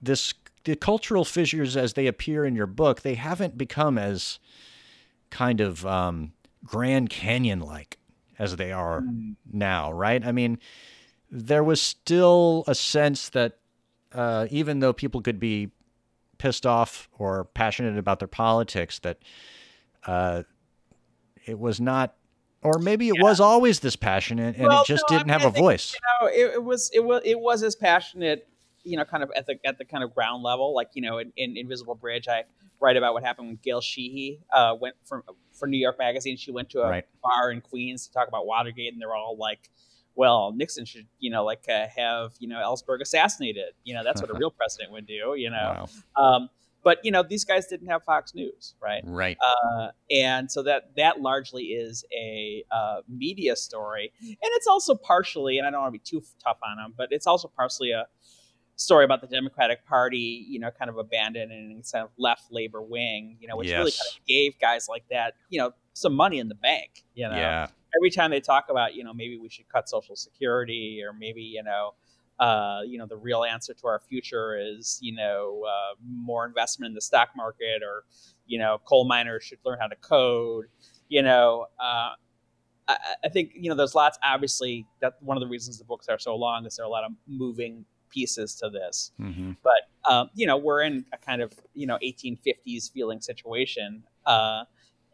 this the cultural fissures as they appear in your book, they haven't become as kind of um, Grand Canyon like as they are now, right? I mean, there was still a sense that uh, even though people could be pissed off or passionate about their politics, that uh, it was not, or maybe it was always this passionate and Well, it just no, didn't mean, have I a think, voice. You know, it, it was it was it was as passionate, you know, kind of at the at the kind of ground level. Like you know, in, in Invisible Bridge, I write about what happened when Gail Sheehy uh, went from for New York Magazine. She went to a Right. bar in Queens to talk about Watergate, and they're all like. Well, Nixon should, you know, like uh, have you know Ellsberg assassinated. You know, that's what a real president would do. You know, Wow. um, but you know these guys didn't have Fox News, right? Right. uh, and so that that largely is a uh, media story, and it's also partially, and I don't want to be too tough on them, but it's also partially a story about the Democratic Party, you know, kind of abandoning its kind of left labor wing, you know, which really kind of gave guys like that, you know, some money in the bank, you know. yeah. Every time they talk about, you know, maybe we should cut Social Security, or maybe, you know. Uh, you know, the real answer to our future is, you know, uh, more investment in the stock market, or you know, coal miners should learn how to code. You know, uh, I, I think you know there's lots. Obviously, that one of the reasons the books are so long is there are a lot of moving pieces to this. hmm But um, you know, we're in a kind of you know 1850s feeling situation, uh,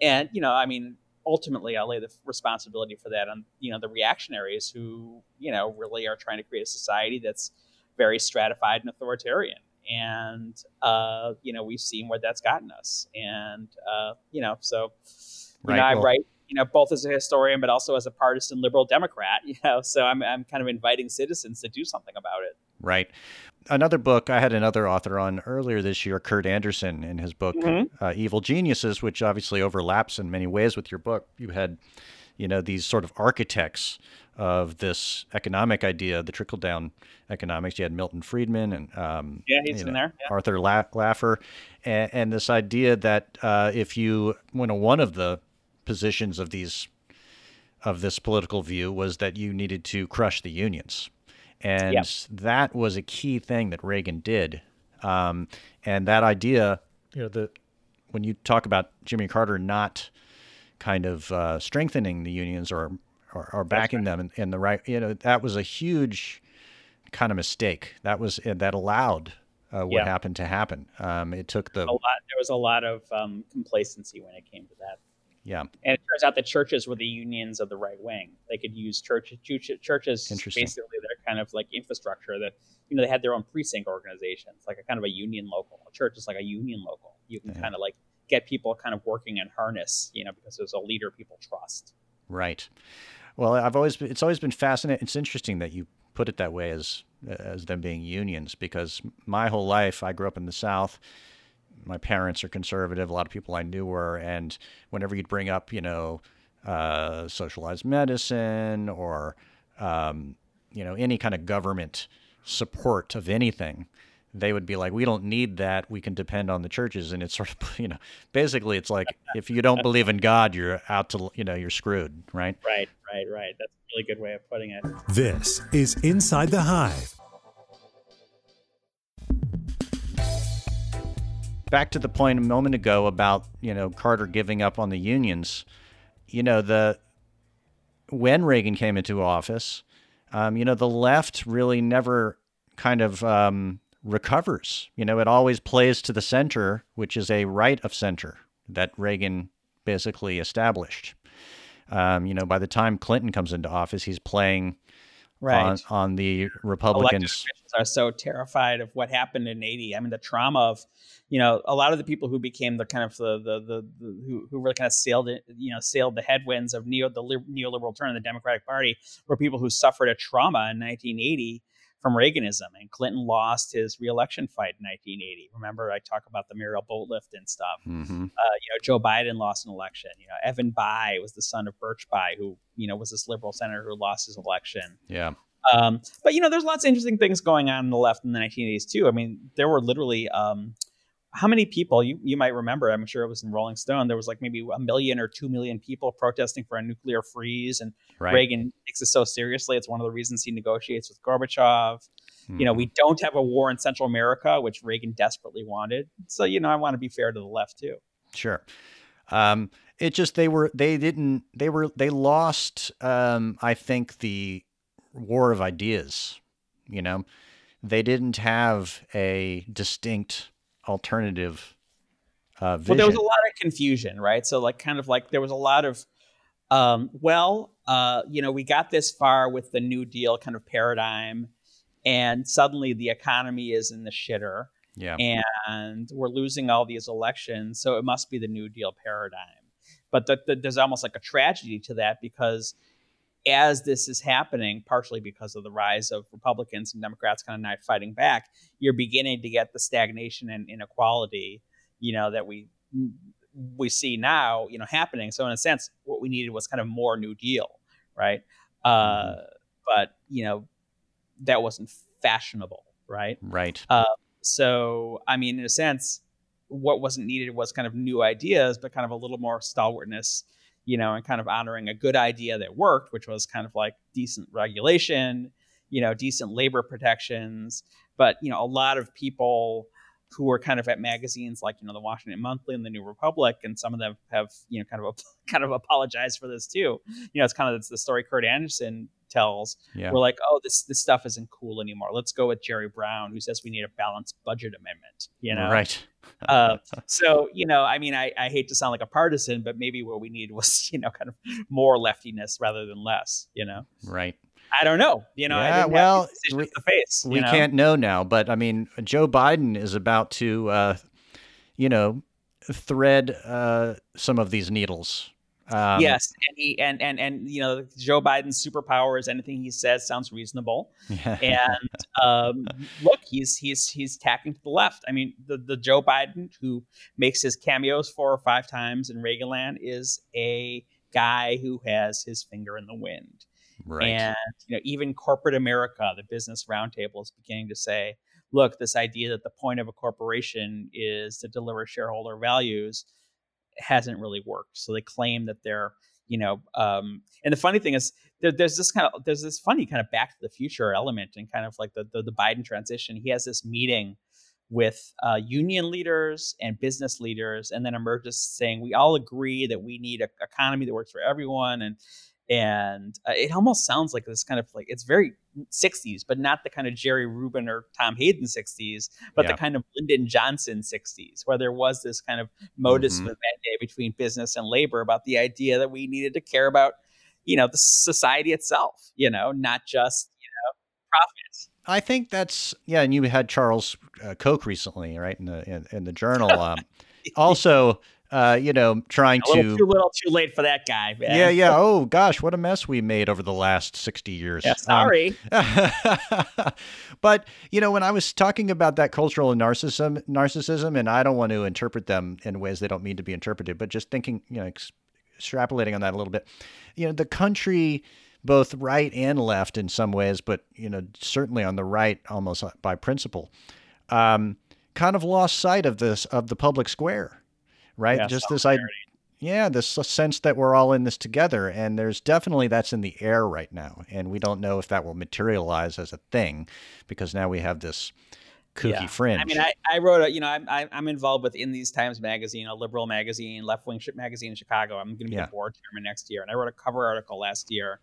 and you know, I mean, ultimately, I lay the responsibility for that on you know the reactionaries who you know really are trying to create a society that's very stratified and authoritarian. And uh, you know, we've seen where that's gotten us. And uh, you know, so you Right, know, I well- write you know both as a historian, but also as a partisan liberal Democrat. You know, so I'm I'm kind of inviting citizens to do something about it. Right. Another book, I had another author on earlier this year, Kurt Andersen, in his book, Mhm. uh, Evil Geniuses, which obviously overlaps in many ways with your book. You had, you know, these sort of architects of this economic idea, the trickle down economics. You had Milton Friedman and um, Yeah, he's in know, there. Yeah. Arthur La- Laffer, and, and this idea that uh, if you, you know, one of the positions of these of this political view was that you needed to crush the unions, and Yep. that was a key thing that Reagan did. Um, and that idea, you know, the when you talk about Jimmy Carter not kind of uh, strengthening the unions or or, or backing them in, in the right, you know, that was a huge kind of mistake. That was that allowed uh, what Yeah. happened to happen. Um, it took the a lot. There was a lot of um, complacency when it came to that. Yeah. And it turns out that churches were the unions of the right wing. They could use church, churches basically their kind of like infrastructure that you know they had their own precinct organizations, like a kind of a union local. A church is like a union local. You can yeah. kind of like get people kind of working in harness, you know, because there's a leader people trust. Right. Well, I've always it's always been fascinating. It's interesting that you put it that way as as them being unions because my whole life I grew up in the South. My parents are conservative. A lot of people I knew were, and whenever you'd bring up, you know, uh, socialized medicine or um, you know any kind of government support of anything, they would be like, we don't need that. We can depend on the churches. And it's sort of, you know, basically it's like, if you don't believe in God, you're out to, you know, you're screwed, right? Right, right, right. That's a really good way of putting it. This is Inside the Hive. Back to the point a moment ago about, you know, Carter giving up on the unions. You know, the, when Reagan came into office, um, you know, the left really never kind of, um, recovers. You know, it always plays to the center, which is a right of center that Reagan basically established. Um, you know, by the time Clinton comes into office, he's playing right. on, on the Republicans. Are so terrified of what happened in 80. I mean, the trauma of, you know, a lot of the people who became the kind of the, the, the, the who, who really kind of sailed it, you know, sailed the headwinds of neo, the neoliberal turn of the Democratic Party were people who suffered a trauma in 1980 from Reaganism. And Clinton lost his reelection fight in 1980. Remember, I talk about the Mariel Boatlift stuff. Mm-hmm. Uh, you know, Joe Biden lost an election. You know, Evan Bayh was the son of Birch Bayh, who you know was this liberal senator who lost his election. Yeah. Um, but you know, there's lots of interesting things going on in the left in the 1980s too. I mean, there were literally um, how many people you, you might remember i'm sure it was in rolling stone there was like maybe a million or two million people protesting for a nuclear freeze and right. reagan takes it so seriously it's one of the reasons he negotiates with gorbachev mm-hmm. you know we hmm. don't have a war in central america which reagan desperately wanted so you know i want to be fair to the left too sure um, it just they were they didn't they were they lost um, i think the war of ideas you know they didn't have a distinct alternative uh, Well, there was a lot of confusion, right? So, like, kind of like there was a lot of, um, well, uh, you know, we got this far with the New Deal kind of paradigm, and suddenly the economy is in the shitter. Yeah. And we're losing all these elections, so it must be the New Deal paradigm. But the, the, there's almost like a tragedy to that because as this is happening, partially because of the rise of Republicans and Democrats kind of not fighting back, you're beginning to get the stagnation and inequality, you know, that we we see now, you know, happening. So in a sense, what we needed was kind of more New Deal, right? Uh, mm-hmm. But you know, that wasn't fashionable, right? Right. Uh, so I mean, in a sense, what wasn't needed was kind of new ideas, but kind of a little more stalwartness you know, and kind of honoring a good idea that worked, which was kind of like decent regulation, you know, decent labor protections. But, you know, a lot of people who were kind of at magazines like, you know, the Washington Monthly and the New Republic, and some of them have, you know, kind of kind of apologized for this too. You know, it's kind of the story Kurt Andersen tells. Yeah. We're like, oh, this this stuff isn't cool anymore. Let's go with Jerry Brown, who says we need a balanced budget amendment. You know, right? Uh, so you know, I mean, I, I hate to sound like a partisan, but maybe what we need was you know kind of more leftiness rather than less. You know, right? I don't know. You know, yeah, well, we, face, we know? can't know now. But I mean, Joe Biden is about to, uh, you know, thread uh, some of these needles um, yes, and he and and and you know Joe Biden's superpowers. Anything he says sounds reasonable. Yeah. And um, look, he's he's he's tacking to the left. I mean, the the Joe Biden who makes his cameos four or five times in Reaganland is a guy who has his finger in the wind. Right. And you know, even corporate America, the Business Roundtable, is beginning to say, look, this idea that the point of a corporation is to deliver shareholder values hasn't really worked. So they claim that they're, you know, um, and the funny thing is there, there's this kind of there's this funny kind of back to the future element and kind of like the, the, the Biden transition. He has this meeting with uh, union leaders and business leaders, and then emerges saying we all agree that we need an economy that works for everyone, and and uh, it almost sounds like this kind of like it's very 60s but not the kind of jerry rubin or tom hayden 60s but Yeah. the kind of lyndon johnson 60s where there was this kind of modus Mhm. vivendi between business and labor about the idea that we needed to care about you know the society itself you know not just you know profits I think that's yeah, and you had Charles uh, Koch recently, right in the in, in the journal. Um, also, uh, you know, trying a to too little too late for that guy man. yeah, yeah. Oh gosh, what a mess we made over the last sixty years. Yeah, Um, sorry but you know, when I was talking about that cultural narcissism, narcissism, and I don't want to interpret them in ways they don't mean to be interpreted, but just thinking, you know, ex- extrapolating on that a little bit, you know, the country, both right and left in some ways, but you know, certainly on the right, almost by principle, um, kind of lost sight of this of the public square, right? Yeah, just this idea. Yeah, this sense that we're all in this together, and there's definitely that's in the air right now, and we don't know if that will materialize as a thing, because now we have this kooky Yeah. fringe. I mean, I, I wrote a, you know, I'm, I'm involved with In These Times magazine, a liberal magazine, left wing ship magazine in Chicago. I'm going to be Yeah. the board chairman next year. And I wrote a cover article last year,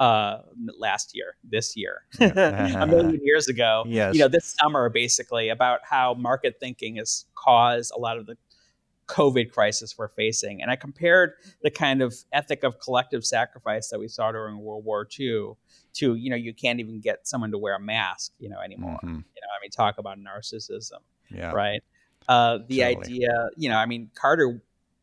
uh, last year, this year, a million years ago. Yes. You know, this summer, basically, about how market thinking has caused a lot of the COVID crisis we're facing. And I compared the kind of ethic of collective sacrifice that we saw during World War II to, you know, you can't even get someone to wear a mask, you know, anymore. Mhm. You know, I mean, talk about narcissism, yeah, right? Uh, the Totally. idea, you know, I mean, Carter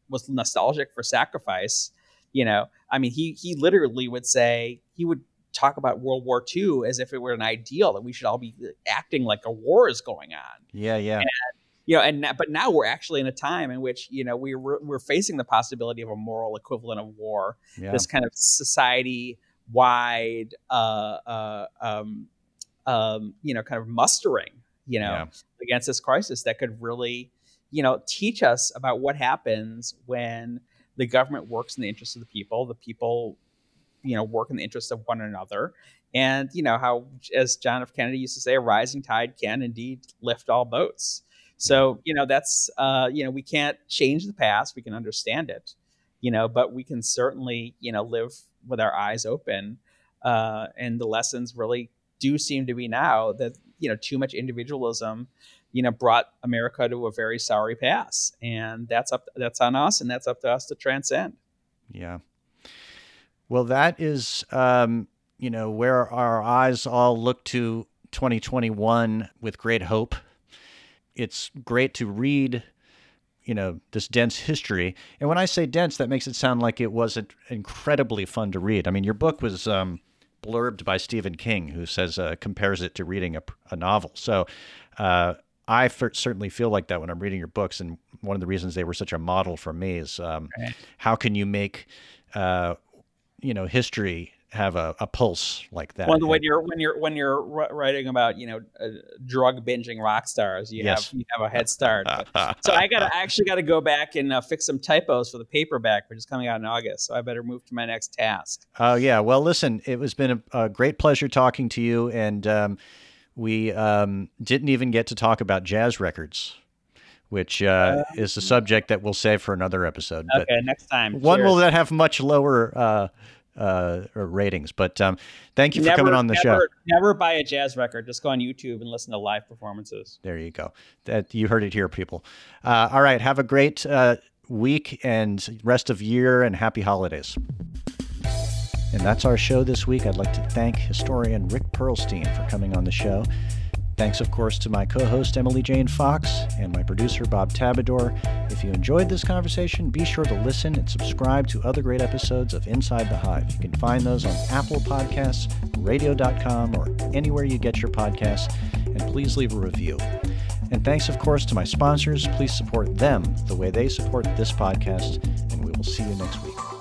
was nostalgic for sacrifice. You know, I mean, he he literally would say he would talk about World War II as if it were an ideal that we should all be acting like a war is going on yeah, yeah, you know, and now- but now we're actually in a time in which you know we're we're facing the possibility of a moral equivalent of war. yeah. This kind of society wide, uh, uh, um, um, you know, kind of mustering, you know, Yeah. against this crisis that could really, you know, teach us about what happens when the government works in the interest of the people, the people, you know, work in the interest of one another. And you know how, as John F. Kennedy used to say, a rising tide can indeed lift all boats. So you know that's uh, you know we can't change the past, we can understand it, you know, but we can certainly you know live with our eyes open. Uh, and the lessons really do seem to be now that you know too much individualism, you know, brought America to a very sorry pass, and that's up that's on us, and that's up to us to transcend. Yeah. Well, that is, um, you know, where our eyes all look to 2021 with great hope. It's great to read, you know, this dense history. And when I say dense, that makes it sound like it wasn't incredibly fun to read. I mean, your book was um, blurbed by Stephen King, who says uh, compares it to reading a, a novel. So uh, I certainly feel like that when I'm reading your books. And one of the reasons they were such a model for me is um, Right. how can you make, uh, you know, history have a, a pulse like that? Well, when you're when you're when you're writing about you know uh, drug binging rock stars, you Yes. have you have a head start. But- so I got I actually got to go back and uh, fix some typos for the paperback, which is coming out in August. So I better move to my next task. Oh yeah. Well, listen, it has been a, a great pleasure talking to you, and um, we um, didn't even get to talk about jazz records, which uh, is a subject that we'll save for another episode. But Okay, next time. one will that have much lower uh, uh, ratings. But um, thank you for never, coming on the show. never, Never buy a jazz record. Just go on YouTube and listen to live performances. There you go. That you heard it here, people. Uh, all right. Have a great uh, week and rest of year, and happy holidays. And that's our show this week. I'd like to thank historian Rick Perlstein for coming on the show. Thanks, of course, to my co host Emily Jane Fox and my producer Bob Tabador. If you enjoyed this conversation, be sure to listen and subscribe to other great episodes of Inside the Hive. You can find those on Apple Podcasts, radio.com, or anywhere you get your podcasts. And please leave a review. And thanks, of course, to my sponsors. Please support them the way they support this podcast, and we will see you next week.